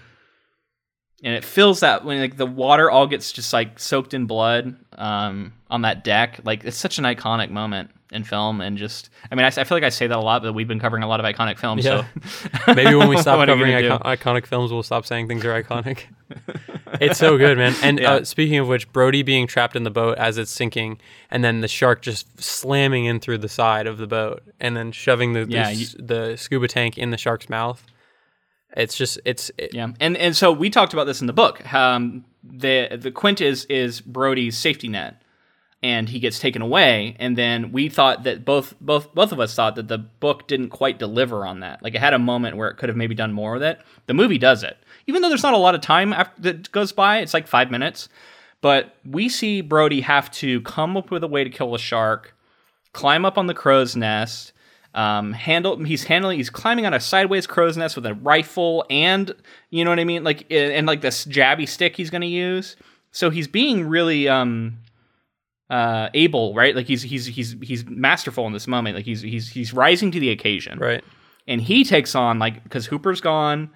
and it feels that when like the water all gets just like soaked in blood um on that deck, like it's such an iconic moment in film, and just I mean I, I feel like I say that a lot, but we've been covering a lot of iconic films, Yeah. so Maybe when we stop you covering icon- iconic films, we'll stop saying things are iconic. it's so good, man. And Yeah. uh, speaking of which, Brody being trapped in the boat as it's sinking, and then the shark just slamming in through the side of the boat, and then shoving the the, Yeah, s- the scuba tank in the shark's mouth. It's just it's it, Yeah, and and so we talked about this in the book. Um, the the Quint is is Brody's safety net, and he gets taken away. And then we thought that both both both of us thought that the book didn't quite deliver on that. Like it had a moment where it could have maybe done more with it. The movie does it, even though there's not a lot of time after that goes by. It's like five minutes, but we see Brody have to come up with a way to kill a shark, climb up on the crow's nest. Um, handle he's handling he's climbing on a sideways crow's nest with a rifle and you know what I mean like and like this jabby stick he's gonna use. So he's being really um uh able right like he's he's he's he's masterful in this moment like he's he's he's rising to the occasion right. and he takes on like because Hooper's gone,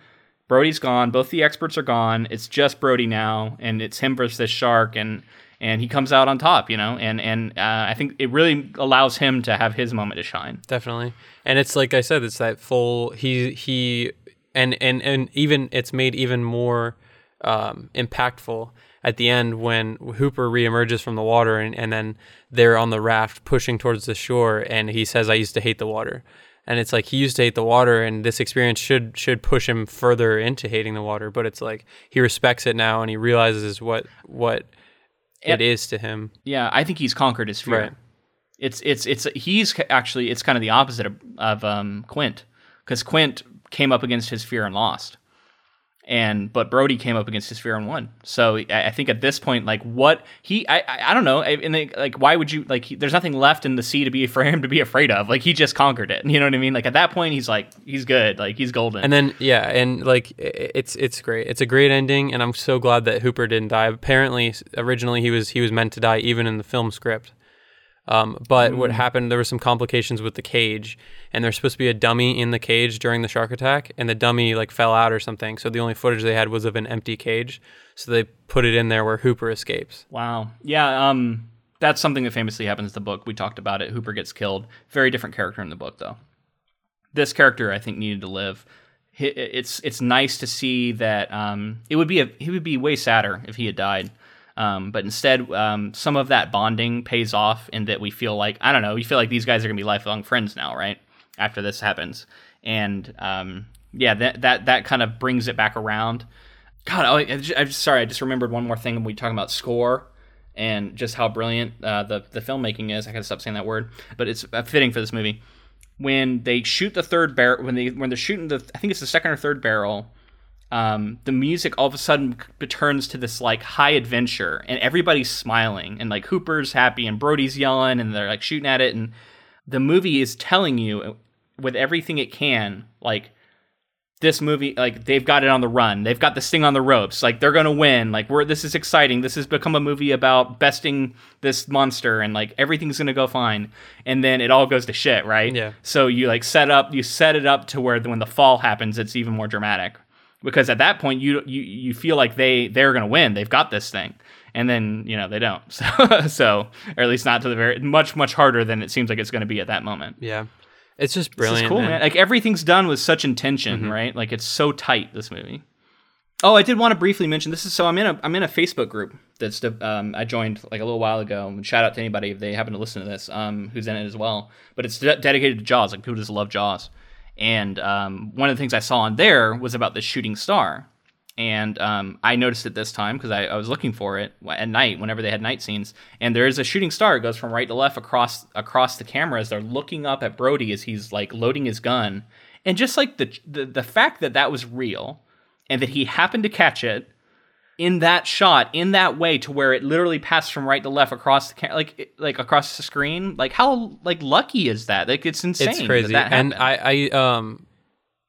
Brody's gone, both the experts are gone. It's just Brody now, and it's him versus this shark, and and he comes out on top, you know. And and uh, I think it really allows him to have his moment to shine. definitely and it's like i said it's that full he he and and and even it's made even more um impactful at the end when hooper reemerges from the water and, and then they're on the raft pushing towards the shore and he says i used to hate the water and it's like he used to hate the water and this experience should should push him further into hating the water but it's like he respects it now and he realizes what what it is to him Yeah, I think he's conquered his fear. Right. It's it's it's he's actually it's kind of the opposite of, of um, Quint because Quint came up against his fear and lost, and but Brody came up against his fear and won. So I, think at this point, like what he I I, I don't know, and they, like why would you like? He, there's nothing left in the sea to be for him to be afraid of. Like he just conquered it. You know what I mean? Like at that point, he's like he's good. Like he's golden. And then yeah, and like it's it's great. It's a great ending, and I'm so glad that Hooper didn't die. Apparently, originally he was he was meant to die even in the film script. Um, but what happened? There were some complications with the cage, and there's supposed to be a dummy in the cage during the shark attack, and the dummy like fell out or something. So the only footage they had was of an empty cage. So they put it in there where Hooper escapes. Wow. Yeah. Um. That's something that famously happens in the book. We talked about it. Hooper gets killed. Very different character in the book, though. This character, I think, needed to live. It's it's nice to see that. Um. It would be a he would be way sadder if he had died. Um. But instead, um, some of that bonding pays off in that we feel like I don't know. We feel like these guys are gonna be lifelong friends now, right? After this happens, and um. Yeah. That that that kind of brings it back around. God, oh, I, I'm sorry. I just remembered one more thing when we talking about score and just how brilliant uh, the the filmmaking is. I gotta stop saying that word, but it's uh, fitting for this movie. When they shoot the third barrel, when they when they're shooting the, I think it's the second or third barrel. Um, the music all of a sudden c- turns to this like high adventure, and everybody's smiling, and like Hooper's happy, and Brody's yelling, and they're like shooting at it, and the movie is telling you uh, with everything it can, like this movie like they've got it on the run. They've got this thing on the ropes. Like they're gonna win. Like we're this is exciting. This has become a movie about besting this monster and like everything's gonna go fine. And then it all goes to shit right? Yeah. so you like set up you set it up to where when the fall happens it's even more dramatic because at that point you you, you feel like they they're gonna win they've got this thing and then you know they don't so so or at least not to the very much much harder than it seems like it's gonna be at that moment Yeah, it's just brilliant. cool, man. Like everything's done with such intention, right? Like it's so tight. This movie. Oh, I did want to briefly mention this is so I'm in a I'm in a Facebook group that's um, I joined like a little while ago. Shout out to anybody if they happen to listen to this um, who's in it as well. But it's de- dedicated to Jaws. Like people just love Jaws, And um, one of the things I saw on there was about the shooting star. And um, I noticed it this time because I, I, was looking for it at night whenever they had night scenes. And there is a shooting star. It goes from right to left across across the camera as they're looking up at Brody as he's like loading his gun. And just like the the, the fact that that was real and that he happened to catch it in that shot in that way to where it literally passed from right to left across the like like across the screen like how like lucky is that? Like it's insane it's crazy. that that and i i um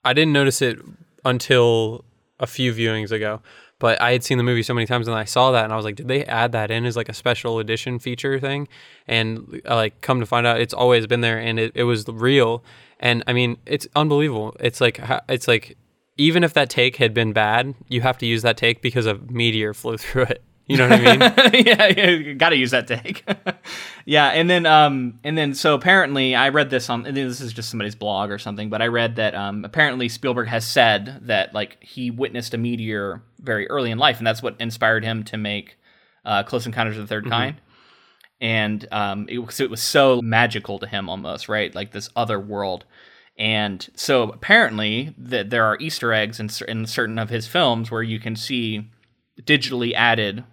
i didn't notice it until a few viewings ago but i had seen the movie so many times and i saw that and i was like did they add that in as like a special edition feature thing? And uh, like come to find out it's always been there and it, it was real. And i mean it's unbelievable. It's like it's like even if that take had been bad, you have to use that take because a meteor flew through it. You know what I mean? yeah, yeah, got to use that take. yeah, and then um and then so apparently I read this on this is just somebody's blog or something, but I read that um apparently Spielberg has said that like he witnessed a meteor very early in life and that's what inspired him to make uh, Close Encounters of the 3rd mm-hmm. Kind. And um it it was so magical to him almost, right? Like this other world. And so apparently that there are Easter eggs in, in certain of his films where you can see digitally added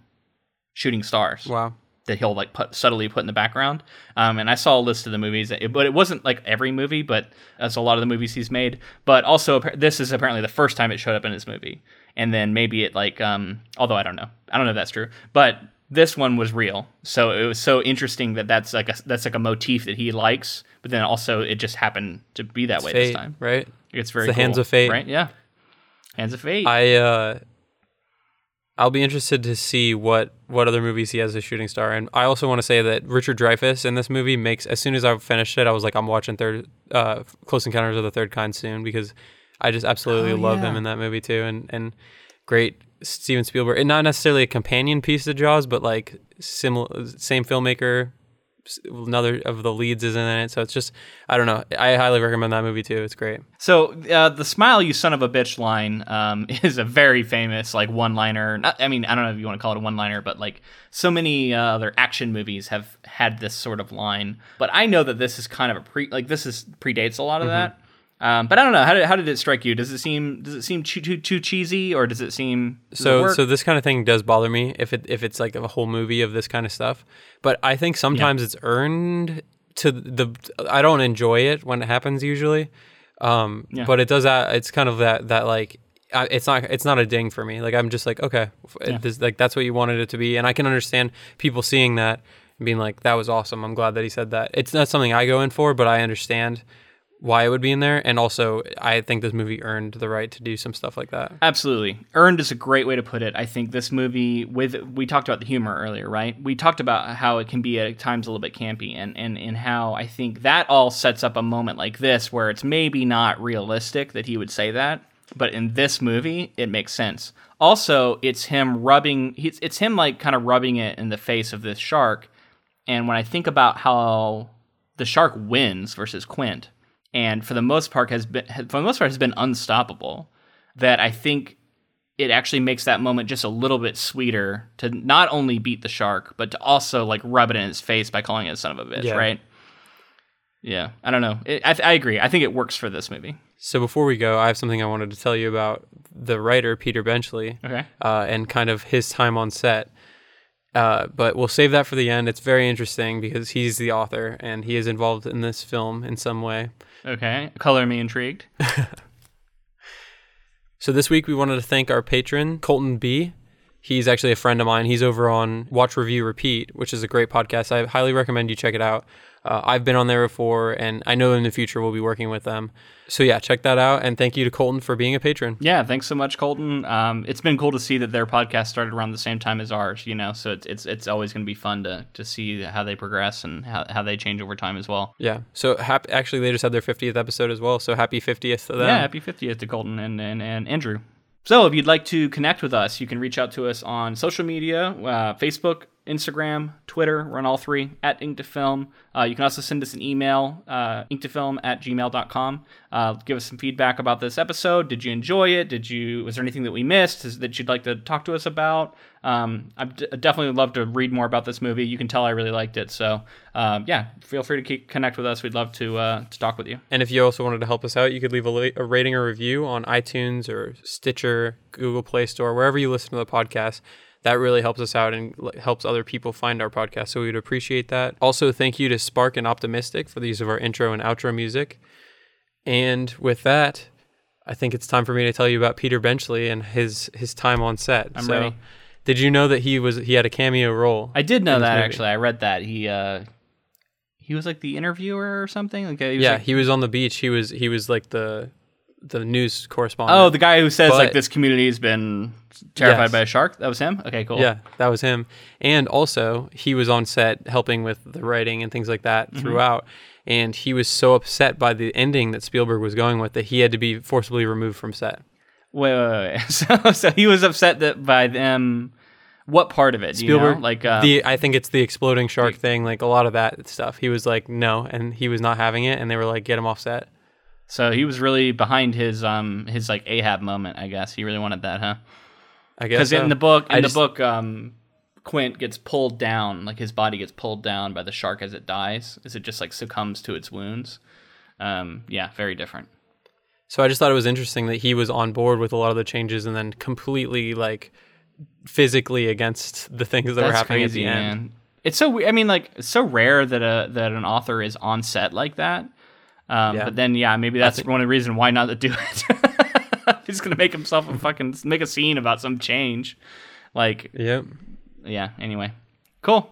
shooting stars. Wow. That he'll like put subtly put in the background. Um, and I saw a list of the movies, it, but it wasn't like every movie, but that's a lot of the movies he's made. But also, this is apparently the first time it showed up in his movie. And then maybe it like, um, although I don't know, I don't know if that's true, but this one was real. So it was so interesting that that's like a that's like a motif that he likes, but then also it just happened to be that it's way fate, this time. Right? It's very it's the cool, hands of fate, right? Yeah, hands of fate. I uh, I'll be interested to see what what other movies he has as a shooting star, and I also want to say that Richard Dreyfuss in this movie makes. As soon as I finished it, I was like, I'm watching third uh, Close Encounters of the Third Kind soon because I just absolutely oh, love yeah. him in that movie too, and and great Steven Spielberg, and not necessarily a companion piece to Jaws, but like similar, same filmmaker. Another of the leads is in it, so it's just I don't know. I highly recommend that movie too. It's great. So uh, the "smile, you son of a bitch" line um, is a very famous like one-liner. Not, I mean, I don't know if you want to call it a one-liner, but like so many uh, other action movies have had this sort of line. But I know that this is kind of a pre like this is predates a lot of mm-hmm. that. Um, but I don't know. How did, how did it strike you? Does it seem does it seem too too, too cheesy, or does it seem so? It so this kind of thing does bother me if it if it's like a whole movie of this kind of stuff. But I think sometimes yeah. it's earned to the. I don't enjoy it when it happens usually, um, yeah. but it does. That, it's kind of that that like it's not it's not a ding for me. Like I'm just like okay, yeah. this, like that's what you wanted it to be, and I can understand people seeing that and being like that was awesome. I'm glad that he said that. It's not something I go in for, but I understand why it would be in there and also i think this movie earned the right to do some stuff like that. Absolutely. Earned is a great way to put it. I think this movie with we talked about the humor earlier right? We talked about how it can be at times a little bit campy and and, and how i think that all sets up a moment like this where it's maybe not realistic that he would say that but in this movie it makes sense. Also it's him rubbing it's, it's him like kind of rubbing it in the face of this shark and when i think about how the shark wins versus quint and for the most part has been for the most part has been unstoppable. That I think it actually makes that moment just a little bit sweeter to not only beat the shark, but to also like rub it in his face by calling it a son of a bitch, yeah. right? Yeah, I don't know. It, I, I agree. I think it works for this movie. So before we go, I have something I wanted to tell you about the writer Peter Benchley, okay, uh, and kind of his time on set. Uh, but we'll save that for the end. It's very interesting because he's the author and he is involved in this film in some way. Okay, color me intrigued. so this week we wanted to thank our patron Colton B. He's actually a friend of mine. He's over on Watch Review Repeat, which is a great podcast. I highly recommend you check it out. Uh, I've been on there before, and I know in the future we'll be working with them. So yeah, check that out, and thank you to Colton for being a patron. Yeah, thanks so much, Colton. Um, it's been cool to see that their podcast started around the same time as ours. You know, so it's it's, it's always going to be fun to to see how they progress and how, how they change over time as well. Yeah. So happy. Actually, they just had their 50th episode as well. So happy 50th to them. Yeah, happy 50th to Colton and and, and Andrew. So, if you'd like to connect with us, you can reach out to us on social media uh, Facebook, Instagram, Twitter. We're on all three at Ink to Film. Uh, you can also send us an email, uh, inktofilm at gmail.com. Uh, give us some feedback about this episode. Did you enjoy it? Did you? Was there anything that we missed is, that you'd like to talk to us about? Um, I'd definitely love to read more about this movie. You can tell I really liked it. So um, yeah, feel free to keep, connect with us. We'd love to uh, to talk with you. And if you also wanted to help us out, you could leave a, la- a rating or review on iTunes or Stitcher, Google Play Store, wherever you listen to the podcast. That really helps us out and l- helps other people find our podcast. So we would appreciate that. Also, thank you to Spark and Optimistic for the use of our intro and outro music. And with that, I think it's time for me to tell you about Peter Benchley and his his time on set. I'm so, ready. did you know that he was he had a cameo role? I did know that actually. I read that he uh, he was like the interviewer or something. Like, he was yeah, like- he was on the beach. He was he was like the the news correspondent. oh, the guy who says like this community has been terrified Yes. by a shark. That was him. Okay, cool. Yeah, that was him. And also, he was on set helping with the writing and things like that Mm-hmm. throughout. And he was so upset by the ending that Spielberg was going with that he had to be forcibly removed from set. Wait, wait, wait. So, so he was upset that by them. What part of it? Do you know? Spielberg, like uh, the I think it's the exploding shark thing, like a lot of that stuff. He was like, no, and he was not having it, and they were like, get him off set. So he was really behind his um his like Ahab moment. I guess he really wanted that, huh? I guess Because so. in the book, in I the just- book, um, Quint gets pulled down, like his body gets pulled down by the shark as it dies, Is it just like succumbs to its wounds. Um, yeah, very different. So I just thought it was interesting that he was on board with a lot of the changes, and then completely like physically against the things that were happening crazy, at the end. man. It's so. I mean, like, it's so rare that a that an author is on set like that. Um, Yeah. But then, yeah, maybe that's one of the reasons why not to do it. He's gonna make himself a fucking make a scene about some change. Like, Yep. yeah. Anyway, cool.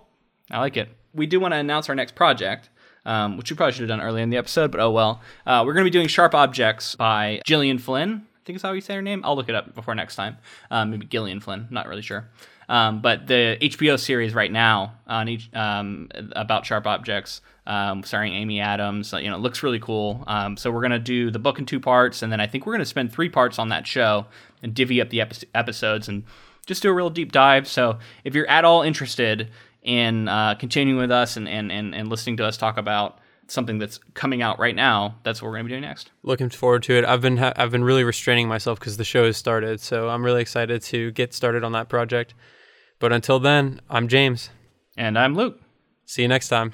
I like it. We do want to announce our next project, um, which we probably should have done earlier in the episode, but oh well. Uh, we're going to be doing Sharp Objects by Gillian Flynn. I think is how you say her name. I'll look it up before next time. Um, maybe Gillian Flynn. Not really sure. Um, but the HBO series right now on each um, about sharp objects, um, starring Amy Adams, uh, you know, looks really cool. Um, so we're gonna do the book in two parts, and then I think we're gonna spend three parts on that show and divvy up the epi- episodes and just do a real deep dive. So if you're at all interested in uh, continuing with us and, and, and, and listening to us talk about something that's coming out right now, that's what we're gonna be doing next. looking forward to it. I've been ha- I've been really restraining myself because the show has started, so I'm really excited to get started on that project. But until then, I'm James. And I'm Luke. See you next time.